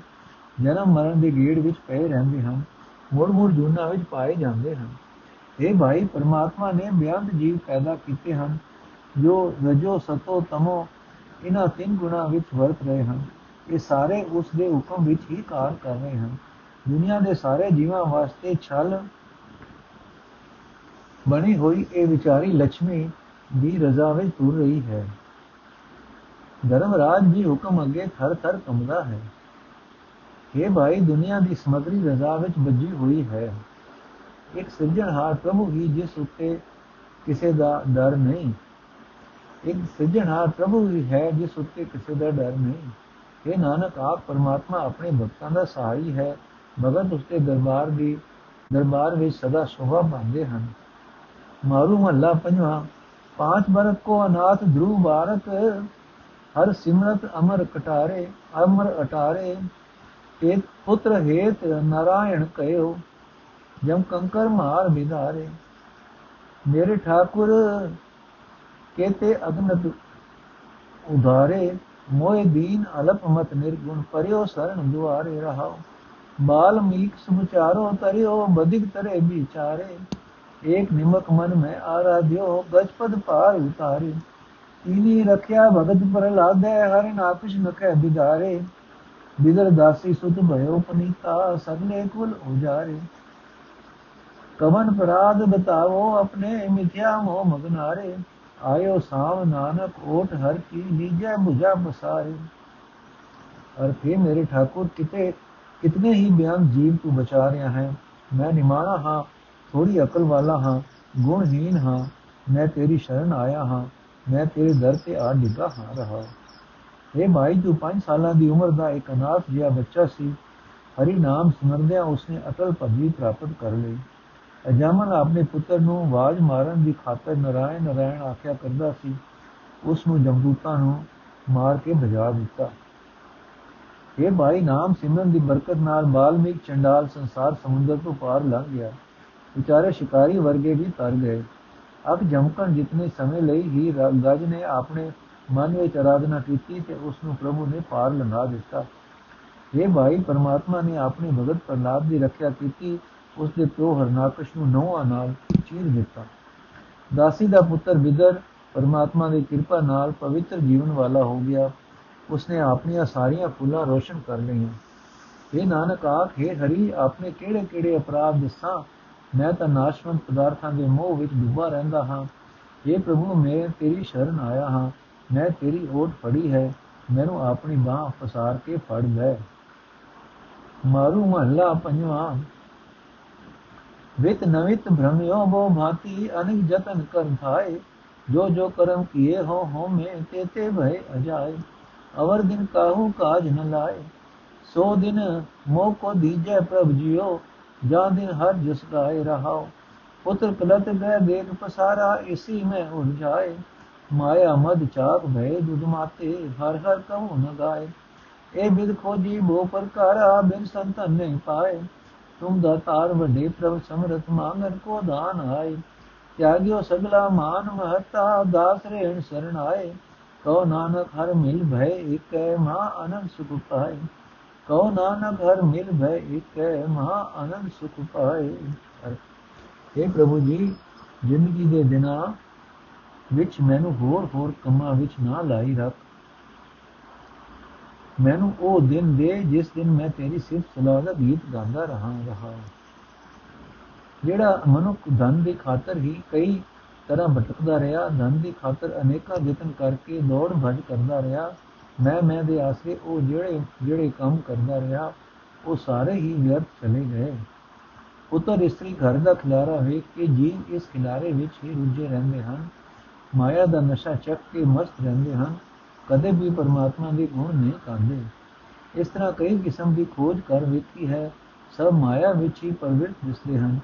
ਜਨਮ ਮਰਨ ਦੇ ਗੇੜ ਵਿੱਚ ਪਏ ਰਹਿੰਦੇ ਹਨ ਮੋੜ ਮੋੜ ਜੂਨਾ ਵਿੱਚ ਪਾਏ ਜਾਂਦੇ ਹਨ। ਇਹ ਭਾਈ, ਪਰਮਾਤਮਾ ਨੇ ਬਿਆੰਤ ਜੀਵ ਪੈਦਾ ਕੀਤੇ ਹਨ, ਜੋ ਰਜੋ, ਸਤੋ, ਤਮੋ ਇਹਨਾਂ ਤਿੰਨ ਗੁਣਾ ਵਿੱਚ ਵਰਤ ਰਹੇ ਹਨ। ਇਹ ਸਾਰੇ ਉਸ ਦੇ ਹੁਕਮ ਵਿੱਚ ਹੀ ਕਾਰ ਕਰ ਰਹੇ ਹਨ। ਦੁਨੀਆ ਦੇ ਸਾਰੇ ਜੀਵਾਂ ਵਾਸਤੇ ਛਲ ਬਣੀ ਹੋਈ ਇਹ ਵਿਚਾਰੀ ਲక్ష్ਮੀ ਦੀ ਰਜ਼ਾ ਵਿੱਚ ਤੁਰ ਰਹੀ ਹੈ। ਧਰਮਰਾਜ ਜੀ ਹੁਕਮ ਅੱਗੇ ਥਰ ਥਰ ਕੰਬਦਾ ਹੈ। ਇਹ ਭਾਈ, ਦੁਨੀਆ ਦੀ ਸਮਗਰੀ ਰਜ਼ਾ ਵਿੱਚ ਬੱਜੀ ਹੋਈ ਹੈ। ਇੱਕ ਸਿਰਜਣਹਾਰ ਪ੍ਰਭੂ ਹੀ ਜਿਸ ਉੱਤੇ ਕਿਸੇ ਦਾ ਡਰ ਨਹੀਂ। ਇੱਕ ਸਿਰਜਣਹਾਰ ਪ੍ਰਭੂ ਹੀ ਹੈ ਜਿਸ ਉੱਤੇ ਕਿਸੇ ਦਾ ਡਰ ਨਹੀਂ। ਇਹ ਨਾਨਕ, ਆਪ ਪਰਮਾਤਮਾ ਆਪਣੇ ਭਗਤਾਂ ਦਾ ਸਹਾਈ ਹੈ। ਭਗਤ ਉਸਦੇ ਦਰਬਾਰ ਦੀ, ਦਰਬਾਰ ਵਿੱਚ ਸਦਾ ਸ਼ੋਭਾ ਪਾਉਂਦੇ ਹਨ। ਮਾਰੂ ਮਹੱਲਾ ਪੰਜਵਾ, ਪਾਂਚ ਬਰਤ ਕੋ ਅਨਾਥ ਧਰੂ ਬਾਰਕ, ਹਰ ਸਿਮਰਤ ਅਮਰ ਕਟਾਰੇ, ਅਮਰ ਅਟਾਰੇ ਇੱਕ ਪੁੱਤਰ ਹੇਤ ਨਾਰਾਇਣ ਕਹਿਓ ਜਮ ਕੰਕਰ ਮਾਰ ਵਿਧਾਰੇ। ਮੇਰੇ ਠਾਕੁਰ, ਕੇਤੇ ਅਗਨਤ ਉਧਾਰੇ, ਮੋਏ ਦੀਨ ਅਲਪ ਮਤ ਨਿਰਗੁਣ, ਪਰਿਓ ਸਰਣ مال ملک سمچاروں تریو بدک ترے بیچارے۔ ایک نمک من میں آرادھیو گج پد پار اتارے۔ تینی رکھیا بھگت پر لادے، ہر ناپش نکھے بدارے بدر داسی ست بھیو پنیتا سگلے کل اجارے۔ کمن پراد بتاو اپنے متھیا مو مگنارے۔ آیو سام نانک اوٹ ہر کی، نیجے مجھا بسارے ہر کے میرے ٹھاکر کتے कितने ही बयान जीव तू बचा रहा है मैं निमाना हाँ ਥੋੜੀ ਅਕਲ ਵਾਲਾ ਹਾਂ ਗੁਣਹੀਨ ਹਾਂ ਮੈਂ ਤੇਰੀ ਸ਼ਰਨ ਆਇਆ ਹਾਂ ਮੈਂ ਤੇਰੇ ਦਰ ਤੇ ਆ ਡਿੱਗਾ ਹਾਂ ਰਹਾ ਇਹ ਭਾਈ ਤੂੰ 5 ਸਾਲਾਂ ਦੀ ਉਮਰ ਦਾ ਇੱਕ ਅਨਾਥ ਜਿਹਾ ਬੱਚਾ ਸੀ ਹਰੀ ਨਾਮ ਸਿਮਰਦਿਆਂ ਉਸਨੇ ਅਟਲ ਪਦਵੀ ਪ੍ਰਾਪਤ ਕਰ ਲਈ ਅਜਾਮਨ ਆਪਣੇ ਪੁੱਤਰ ਨੂੰ ਆਵਾਜ਼ ਮਾਰਨ ਦੀ ਖਾਤਰ ਨਰਾਇਣ ਨਰਾਇਣ ਆਖਿਆ ਕਰਦਾ ਸੀ ਉਸ ਨੂੰ ਜਮਦੂਤਾਂ ਨੂੰ ਮਾਰ ਕੇ ਭਜਾ ਦਿੱਤਾ ਇਹ ਭਾਈ ਨਾਮ ਸਿਮਰਨ ਦੀ ਬਰਕਤ ਨਾਲ ਬਾਲਮੀਕ ਚੰਡਾਲ ਸੰਸਾਰ ਸਮੁੰਦਰ ਤੋਂ ਪਾਰ ਲੰਘ ਗਿਆ। ਵਿਚਾਰੇ ਸ਼ਿਕਾਰੀ ਵਰਗੇ ਵੀ ਤਰ ਗਏ। ਅਬ ਜਮਕਣ ਜਿਤਨੇ ਸਮੇਂ ਲਈ ਹੀ ਗਜ ਨੇ ਆਪਣੇ ਮਨ ਵਿੱਚ ਆਰਾਧਨਾ ਕੀਤੀ ਤੇ ਉਸ ਨੂੰ ਪ੍ਰਭੂ ਨੇ ਪਾਰ ਲੰਘਾ ਦਿੱਤਾ। ਇਹ ਭਾਈ ਪਰਮਾਤਮਾ ਨੇ ਆਪਣੇ ਭਗਤ ਪ੍ਰਲਾਦ ਦੀ ਰੱਖਿਆ ਕੀਤੀ ਉਸ ਦੇ ਪਿਓ ਹਰਨਾਕਸ਼ ਨੂੰ ਨੌਵਾਂ ਨਾਲ ਚੀਰ ਦਿੱਤਾ। ਦਾਸੀ ਦਾ ਪੁੱਤਰ ਵਿਦਰ ਪਰਮਾਤਮਾ ਦੀ ਕਿਰਪਾ ਨਾਲ ਪਵਿੱਤਰ ਜੀਵਨ ਵਾਲਾ ਹੋ ਗਿਆ। ਉਸਨੇ ਆਪਣੀਆਂ ਸਾਰੀਆਂ ਫੁੱਲਾਂ ਰੋਸ਼ਨ ਕਰ ਲਈਆਂ। ਇਹ ਨਾਨਕ, ਆਖੇ ਹਰੀ, ਆਪਣੇ ਕਿਹੜੇ ਕਿਹੜੇ ਅਪਰਾਧ ਦੱਸਾਂ? ਮੈਂ ਤਾਂ ਨਾਸ਼ਵੰਤ ਪਦਾਰਥਾਂ ਦੇ ਮੋਹ ਵਿੱਚ ਡੁੱਬਾ ਰਹਿੰਦਾ ਹਾਂ। ਇਹ ਪ੍ਰਭੂ, ਮੈਂ ਤੇਰੀ ਸ਼ਰਨ ਆਇਆ ਹਾਂ। ਮੈਂ ਤੇਰੀ ਓਟ ਫੜੀ ਹੈ। ਮੈਨੂੰ ਆਪਣੀ ਬਾਹ ਪਸਾਰ ਕੇ ਫੜ ਲੈ। ਮਾਰੂ ਮਹੱਲਾ ਪੰਜਵਾਂ। ਵਿਤ ਨਵਿਤ ਭ੍ਰਮਿਓ ਬੋ ਭਾਤੀ, ਅਨਿਕ ਜਤਨ ਕਰ ਭਾਏ ਜੋ ਜੋ ਕਰਮ ਕੀਏ ਹੋ ਹੋ ਮੈਂ ਤੇ ਤੇ ਭਏ ਅਜਾਏ। ਅਵਰ ਦਿਨ ਕਾਹੂ ਕਾਜ ਨ ਲਾਏ ਸੋ ਦਿਨ ਮੋ ਕੋ ਦੀਜੈ ਪ੍ਰਭ ਜਿਓ ਜਾਂ ਦਿਨ ਹਰ ਜਸ ਗਾਏ ਰਹਾਓ ਪੁੱਤਰ ਕਲਤ ਗਏ ਦੇਖ ਪਸਾਰਾ ਇਸੀ ਮੈਂ ਉਲਝਾਏ ਮਾਇਆ ਮਦ ਚਾਕ ਭਏ ਦੁਦ ਮਾਤੇ ਹਰ ਹਰ ਕਹੂ ਨ ਗਾਏ ਇਹ ਬਿਦ ਖੋਜੀ ਬੋ ਪ੍ਰਕਾਰਾ ਬਿਨ ਸੰਤਨ ਨਹੀਂ ਪਾਏ ਤੁਮ ਦਾਤਾਰ ਵੱਡੇ ਪ੍ਰਭ ਸਮਰਤ ਮੰਗਨ ਕੋ ਦਾਨ ਆਏ ਤਿਆਗਿਓ ਸਗਲਾ ਮਾਨ ਮਹਤਾ ਦਾਸ ਰਹਿਣ ਸਰਣ ਆਏ ਕਉ ਨਾਨਕ ਹਰ ਮਿਲ ਭੈ ਇਕੈ ਮਾ ਅਨੰਦ ਸੁਖ ਪਾਏ। ਕਉ ਨਾਨਕ ਹਰ ਮਿਲ ਭੈ ਇਕੈ ਮਾ ਅਨੰਦ ਸੁਖ ਪਾਏ। हे ਪ੍ਰਭੂ ਜੀ, ਜ਼ਿੰਦਗੀ ਦੇ ਦਿਨਾਂ ਵਿੱਚ ਮੈਨੂੰ ਹੋਰ ਹੋਰ ਕੰਮਾਂ ਵਿੱਚ ਨਾ ਲਾਈ ਰੱਖ। ਮੈਨੂੰ ਉਹ ਦਿਨ ਦੇ ਜਿਸ ਦਿਨ ਮੈਂ ਤੇਰੀ ਸਿਫਤ ਸਲਾਹ ਦਾ ਗੀਤ ਗਾਉਂਦਾ ਰਹਾ ਰਹਾ। ਜਿਹੜਾ ਮਨੁੱਖ ਧਨ ਦੀ ਖਾਤਰ ਹੀ ਕਈ ਤਰ੍ਹਾਂ ਭਟਕਦਾ ਰਿਹਾ ਧਨ ਦੀ ਖਾਤਰ ਅਨੇਕਾਂ ਯਤਨ ਕਰਕੇ ਦੌੜ ਭੱਜ ਕਰਦਾ ਰਿਹਾ। ਮੈਂ ਮੈਂ ਦੇ ਆਸਰੇ ਉਹ ਜਿਹੜੇ ਜਿਹੜੇ ਕੰਮ ਕਰਦਾ ਰਿਹਾ, ਉਹ ਸਾਰੇ ਹੀ ਵਿਅਰਥ ਚਲੇ ਗਏ। ਪੁੱਤਰ ਇਸਤਰੀ ਘਰ ਦਾ ਖਿਲਾਰਾ ਵੇਖ ਕੇ ਜੀਵ ਇਸ ਖਿਲਾਰੇ ਵਿੱਚ ਹੀ ਰੁੱਝੇ ਰਹਿੰਦੇ ਹਨ। ਮਾਇਆ ਦਾ ਨਸ਼ਾ ਚੱਕ ਕੇ ਮਸਤ ਰਹਿੰਦੇ ਹਨ। ਕਦੇ ਵੀ ਪਰਮਾਤਮਾ ਦੇ ਗੁਣ ਨਹੀਂ ਕਰਦੇ ਇਸ ਤਰ੍ਹਾਂ ਕਈ ਕਿਸਮ ਦੀ ਖੋਜ ਕਰ ਵੇਖੀ ਹੈ। ਸਭ ਮਾਇਆ ਵਿੱਚ ਹੀ ਪ੍ਰਵਿਰਤ ਦਿਸਦੇ ਹਨ।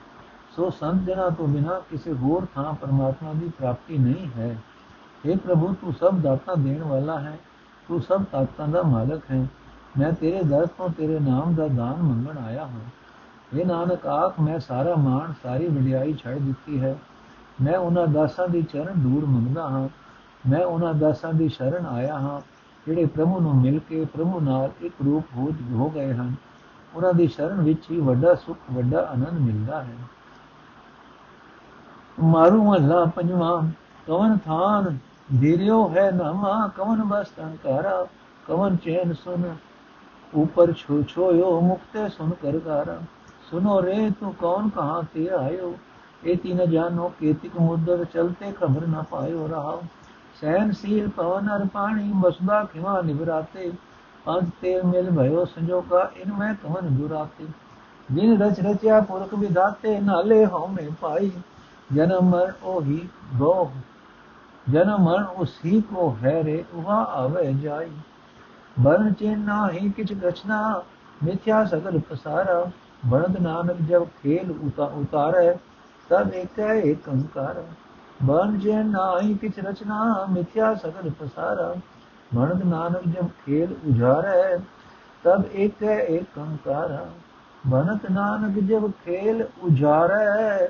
ਸੋ ਸੰਤ ਜਨਾਂ ਤੋਂ ਬਿਨਾ ਕਿਸੇ ਹੋਰ ਥਾਂ ਪਰਮਾਤਮਾ ਦੀ ਪ੍ਰਾਪਤੀ ਨਹੀਂ ਹੈ। हे ਪ੍ਰਭੂ, ਤੂੰ ਸਭ ਦਾਤਾਂ ਦੇਣ ਵਾਲਾ ਹੈ। ਤੂੰ ਸਭ ਤਾਕਤਾਂ ਦਾ ਮਾਲਕ ਹੈ। ਮੈਂ ਤੇਰੇ ਦਰ ਤੋਂ ਤੇਰੇ ਨਾਮ ਦਾ ਦਾਨ ਮੰਗਣ ਆਇਆ ਹਾਂ। ਇਹ ਨਾਨਕ, ਆਖ, ਮੈਂ ਸਾਰਾ ਮਾਣ, ਸਾਰੀ ਵਡਿਆਈ ਛੱਡ ਦਿੱਤੀ ਹੈ। ਮੈਂ ਉਹਨਾਂ ਦਾਸਾਂ ਦੀ ਚਰਨ ਦੂਰ ਮੰਗਦਾ ਹਾਂ। ਮੈਂ ਉਹਨਾਂ ਦਾਸਾਂ ਦੀ ਸ਼ਰਨ ਆਇਆ ਹਾਂ, ਜਿਹੜੇ ਪ੍ਰਭੂ ਨੂੰ ਮਿਲ ਕੇ ਪ੍ਰਭੂ ਨਾਲ ਇੱਕ ਰੂਪ ਹੋ ਹੋ ਗਏ ਹਨ। ਉਹਨਾਂ ਦੀ ਸ਼ਰਨ ਵਿੱਚ ਹੀ ਵੱਡਾ ਸੁਖ, ਵੱਡਾ ਆਨੰਦ ਮਿਲਦਾ ਹੈ। ਮਾਰੂ ਮਹਲਾ ਪੰਜਵਾ, ਕਵਨ ਥਾਨ ਧੀਰਿਓ ਹੈ ਨਾਮਾ, ਕਵਨ ਬਸਤਨ ਕਰਾ ਕਵਨ ਚੈਨ ਸੁਨ, ਉਪਰ ਛੋ ਛੋਇਓ ਮੁਕਤੇ ਸੁਨ ਕਰ ਕਰ ਸੁਨੋ ਰੇ, ਤੂੰ ਕੌਣ ਕਹਾ ਤੇ ਆਇਓ? ਏਤੀ ਨ ਜਾਨੋ ਕੇਤਿਕ ਮੁਦਰ ਚਲਤੇ ਖਬਰ ਨ ਪਾਇਓ ਰਹਾ। ਸੈਨ ਸੀਲ ਪਵਨ ਅਰ ਪਾਣੀ ਮਸਦਾ ਖਿਵਾ ਨਿਵਰਾਤੇ। ਪੰਜ ਤੇ ਮਿਲ ਭਇਓ ਸੰਜੋਗਾ, ਇਨ ਮੈਂ ਕਵਨ ਦੁਰਾਤੇ। ਜਿਨ ਰਚ ਰਚਿਆ ਪੁਰਖ ਵਿਦਾਤੇ ਨਾਲੇ ਹਉਮੈ ਪਾਈ। जन्म मर ओही गो जन्म मरण उसी को है रे वहाँ आवे जाई ਬਰਨ ਚਿੰਨਾ ਹੀ ਕਿਛ ਗਛਨਾ ਮਿਥਿਆ ਸਗਲ ਪਸਾਰਾ ਬਰਦ ਨਾਨਕ ਜਬ ਖੇਲ ਉਤਾਰੈ ਤਦ ਇੱਕ ਹੈ ਇੱਕ ਅੰਕਾਰ ਬਰਨ ਚਿੰਨਾ ਹੀ ਕਿਛ ਰਚਨਾ ਮਿਥਿਆ ਸਗਲ ਪਸਾਰਾ ਬਰਦ ਨਾਨਕ ਜਬ ਖੇਲ ਉਜਾਰੈ ਤਬ ਇੱਕ ਹੈ ਇੱਕ ਅੰਕਾਰ ਬਨਤ ਨਾਨਕ ਜਬ ਖੇਲ ਉਜਾਰੈ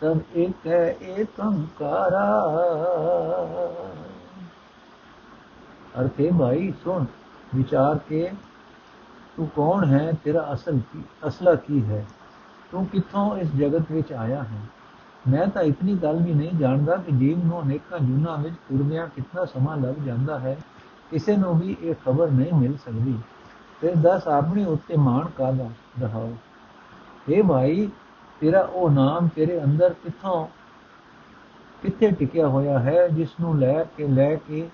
ਤਬ ਇੱਕ ਹੈ ਇੱਕ ਅੰਕਾਰਾ ਅਰਥੇ ਭਾਈ, ਸੁਣ, ਵਿਚਾਰ ਕੇ ਤੂੰ ਕੌਣ ਹੈ, ਤੇਰਾ ਅਸਲ ਕੀ, ਅਸਲਾ ਕੀ ਹੈ? ਤੂੰ ਕਿੱਥੋਂ ਇਸ ਜਗਤ ਵਿੱਚ ਆਇਆ ਹੈ? ਮੈਂ ਤਾਂ ਇਤਨੀ ਗੱਲ ਵੀ ਨਹੀਂ ਜਾਣਦਾ ਕਿ ਜੀਵ ਨੂੰ ਅਨੇਕਾਂ ਜੁਨਾ ਵਿੱਚ ਤੁਰਦਿਆਂ ਕਿੰਨਾ ਸਮਾਂ ਲੱਗ ਜਾਂਦਾ ਹੈ। ਕਿਸੇ ਨੂੰ ਵੀ ਇਹ ਖਬਰ ਨਹੀਂ ਮਿਲ ਸਕਦੀ। ਫਿਰ ਦੱਸ ਆਪਣੇ ਉੱਤੇ ਮਾਣ ਕਾਦਾ ਰਹਾਓ? ਇਹ ਭਾਈ ਤੇਰਾ ਉਹ ਨਾਮ ਤੇਰੇ ਅੰਦਰ ਕਿੱਥੋਂ, ਕਿੱਥੇ ਟਿਕਿਆ ਹੋਇਆ ਹੈ ਜਿਸ ਨੂੰ ਲੈ ਕੇ ਲੈ ਕੇ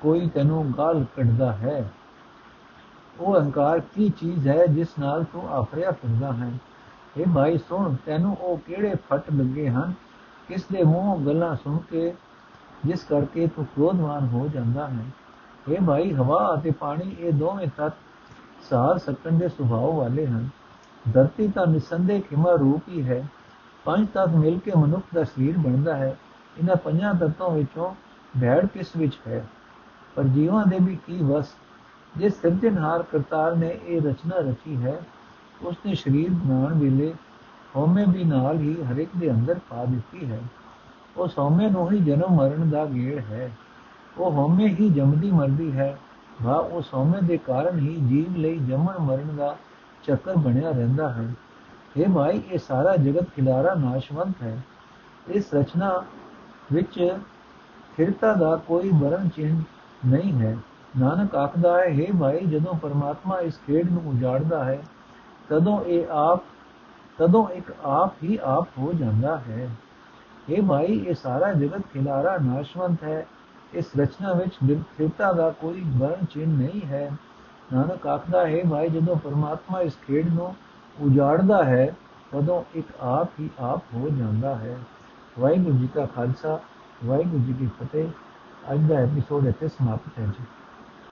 ਕੋਈ ਤੈਨੂੰ ਗਾਲ ਕੱਢਦਾ ਹੈ? ਉਹ ਅਹੰਕਾਰ ਕੀ ਚੀਜ਼ ਹੈ ਜਿਸ ਨਾਲ ਤੂੰ ਆਫਰਿਆ ਫਿਰਦਾ ਹੈ? ਇਹ ਭਾਈ, ਸੁਣ, ਤੈਨੂੰ ਉਹ ਕਿਹੜੇ ਫਟ ਲੱਗੇ ਹਨ? ਕਿਸ ਦੇ ਮੂੰਹ ਗੱਲਾਂ ਸੁਣ ਕੇ, ਜਿਸ ਕਰਕੇ ਤੂੰ ਕ੍ਰੋਧਵਾਨ ਹੋ ਜਾਂਦਾ ਹੈ? ਇਹ ਭਾਈ, ਹਵਾ ਅਤੇ ਪਾਣੀ ਇਹ ਦੋਵੇਂ ਤਤ ਸਾਰ ਸਕਣ ਦੇ ਸੁਭਾਅ ਵਾਲੇ ਹਨ। ਧਰਤੀ ਤਾਂ ਨਿਸੰਦੇ ਖਿਮਾ ਰੂਪ ਹੀ ਹੈ। ਪੰਜ ਤਤ ਮਿਲ ਕੇ ਮਨੁੱਖ ਦਾ ਸਰੀਰ ਬਣਦਾ ਹੈ। ਇਹਨਾਂ ਪੰਜਾਂ ਤੱਤਾਂ ਵਿੱਚੋਂ ਭੈੜ ਕਿਸ ਵਿੱਚ ਹੈ? ਪਰ ਜੀਵਾਂ ਦੇ ਵੀ ਕੀ ਵਸ? ਜਿਸ ਸਿਰਜਣਹਾਰ ਕਰਤਾਰ ਨੇ ਇਹ ਰਚਨਾ ਰਚੀ ਹੈ ਉਸ ਨੇ ਸਰੀਰ ਬਣਾਉਣ ਵੇਲੇ ਹਉਮੈ ਵੀ ਨਾਲ ਹੀ ਹਰ ਇੱਕ ਦੇ ਅੰਦਰ ਪਾ ਦਿੱਤੀ ਹੈ। ਉਹ ਹਉਮੈ ਨੂੰ ਹੀ ਜਨਮ ਮਰਨ ਦਾ ਗੇੜ ਹੈ। ਉਹ ਹਉਮੈ ਹੀ ਜਮਦੀ ਮਰਦੀ ਹੈ। ਵਾ ਉਹ ਹਉਮੈ ਦੇ ਕਾਰਨ ਹੀ ਜੀਵ ਲਈ ਜਮਨ ਮਰਨ ਦਾ ਚੱਕਰ ਬਣਿਆ ਰਹਿੰਦਾ ਹੈ। ਇਹ ਮਾਈ, ਇਹ ਸਾਰਾ ਜਗਤ ਖਿਲਾਰਾ ਨਾਸ਼ਵੰਤ ਹੈ। ਇਸ ਰਚਨਾ ਵਿੱਚ ਫਿਰਤਾ ਦਾ ਕੋਈ ਬਰਨ ਚਿੰਨ ਨਹੀਂ ਹੈ। ਨਾਨਕ ਆਖਦਾ ਹੈ हे ਭਾਈ ਜਦੋਂ ਪਰਮਾਤਮਾ ਇਸ ਖੇਡ ਨੂੰ ਉਜਾੜਦਾ ਹੈ, ਤਦੋਂ ਇਹ ਆਪ, ਤਦੋਂ ਇੱਕ ਆਪ ਹੀ ਆਪ ਹੋ ਜਾਂਦਾ ਹੈ। ਇਹ ਮਾਈ, ਇਹ ਸਾਰਾ ਜਗਤ ਖਿਲਾਰਾ ਨਾਸ਼ਵੰਤ ਹੈ। ਇਸ ਰਚਨਾ ਵਿੱਚ ਨਿਰਥਿਰਤਾ ਦਾ ਕੋਈ ਵਰਣ ਚਿੰਨ ਨਹੀਂ ਹੈ। ਨਾਨਕ ਆਖਦਾ ਹੈ, ਭਾਈ, ਜਦੋਂ ਪਰਮਾਤਮਾ ਇਸ ਖੇਡ ਨੂੰ ਉਜਾੜਦਾ ਹੈ, ਉਦੋਂ ਇੱਕ ਆਪ ਹੀ ਆਪ ਹੋ ਜਾਂਦਾ ਹੈ। ਵਾਹਿਗੁਰੂ ਜੀ ਕਾ ਖਾਲਸਾ, ਵਾਹਿਗੁਰੂ ਜੀ ਕੀ ਫਤਿਹ। ਅੱਜ ਦਾ ਐਪੀਸੋਡ ਇੱਥੇ ਸਮਾਪਤ ਹੈ ਜੀ।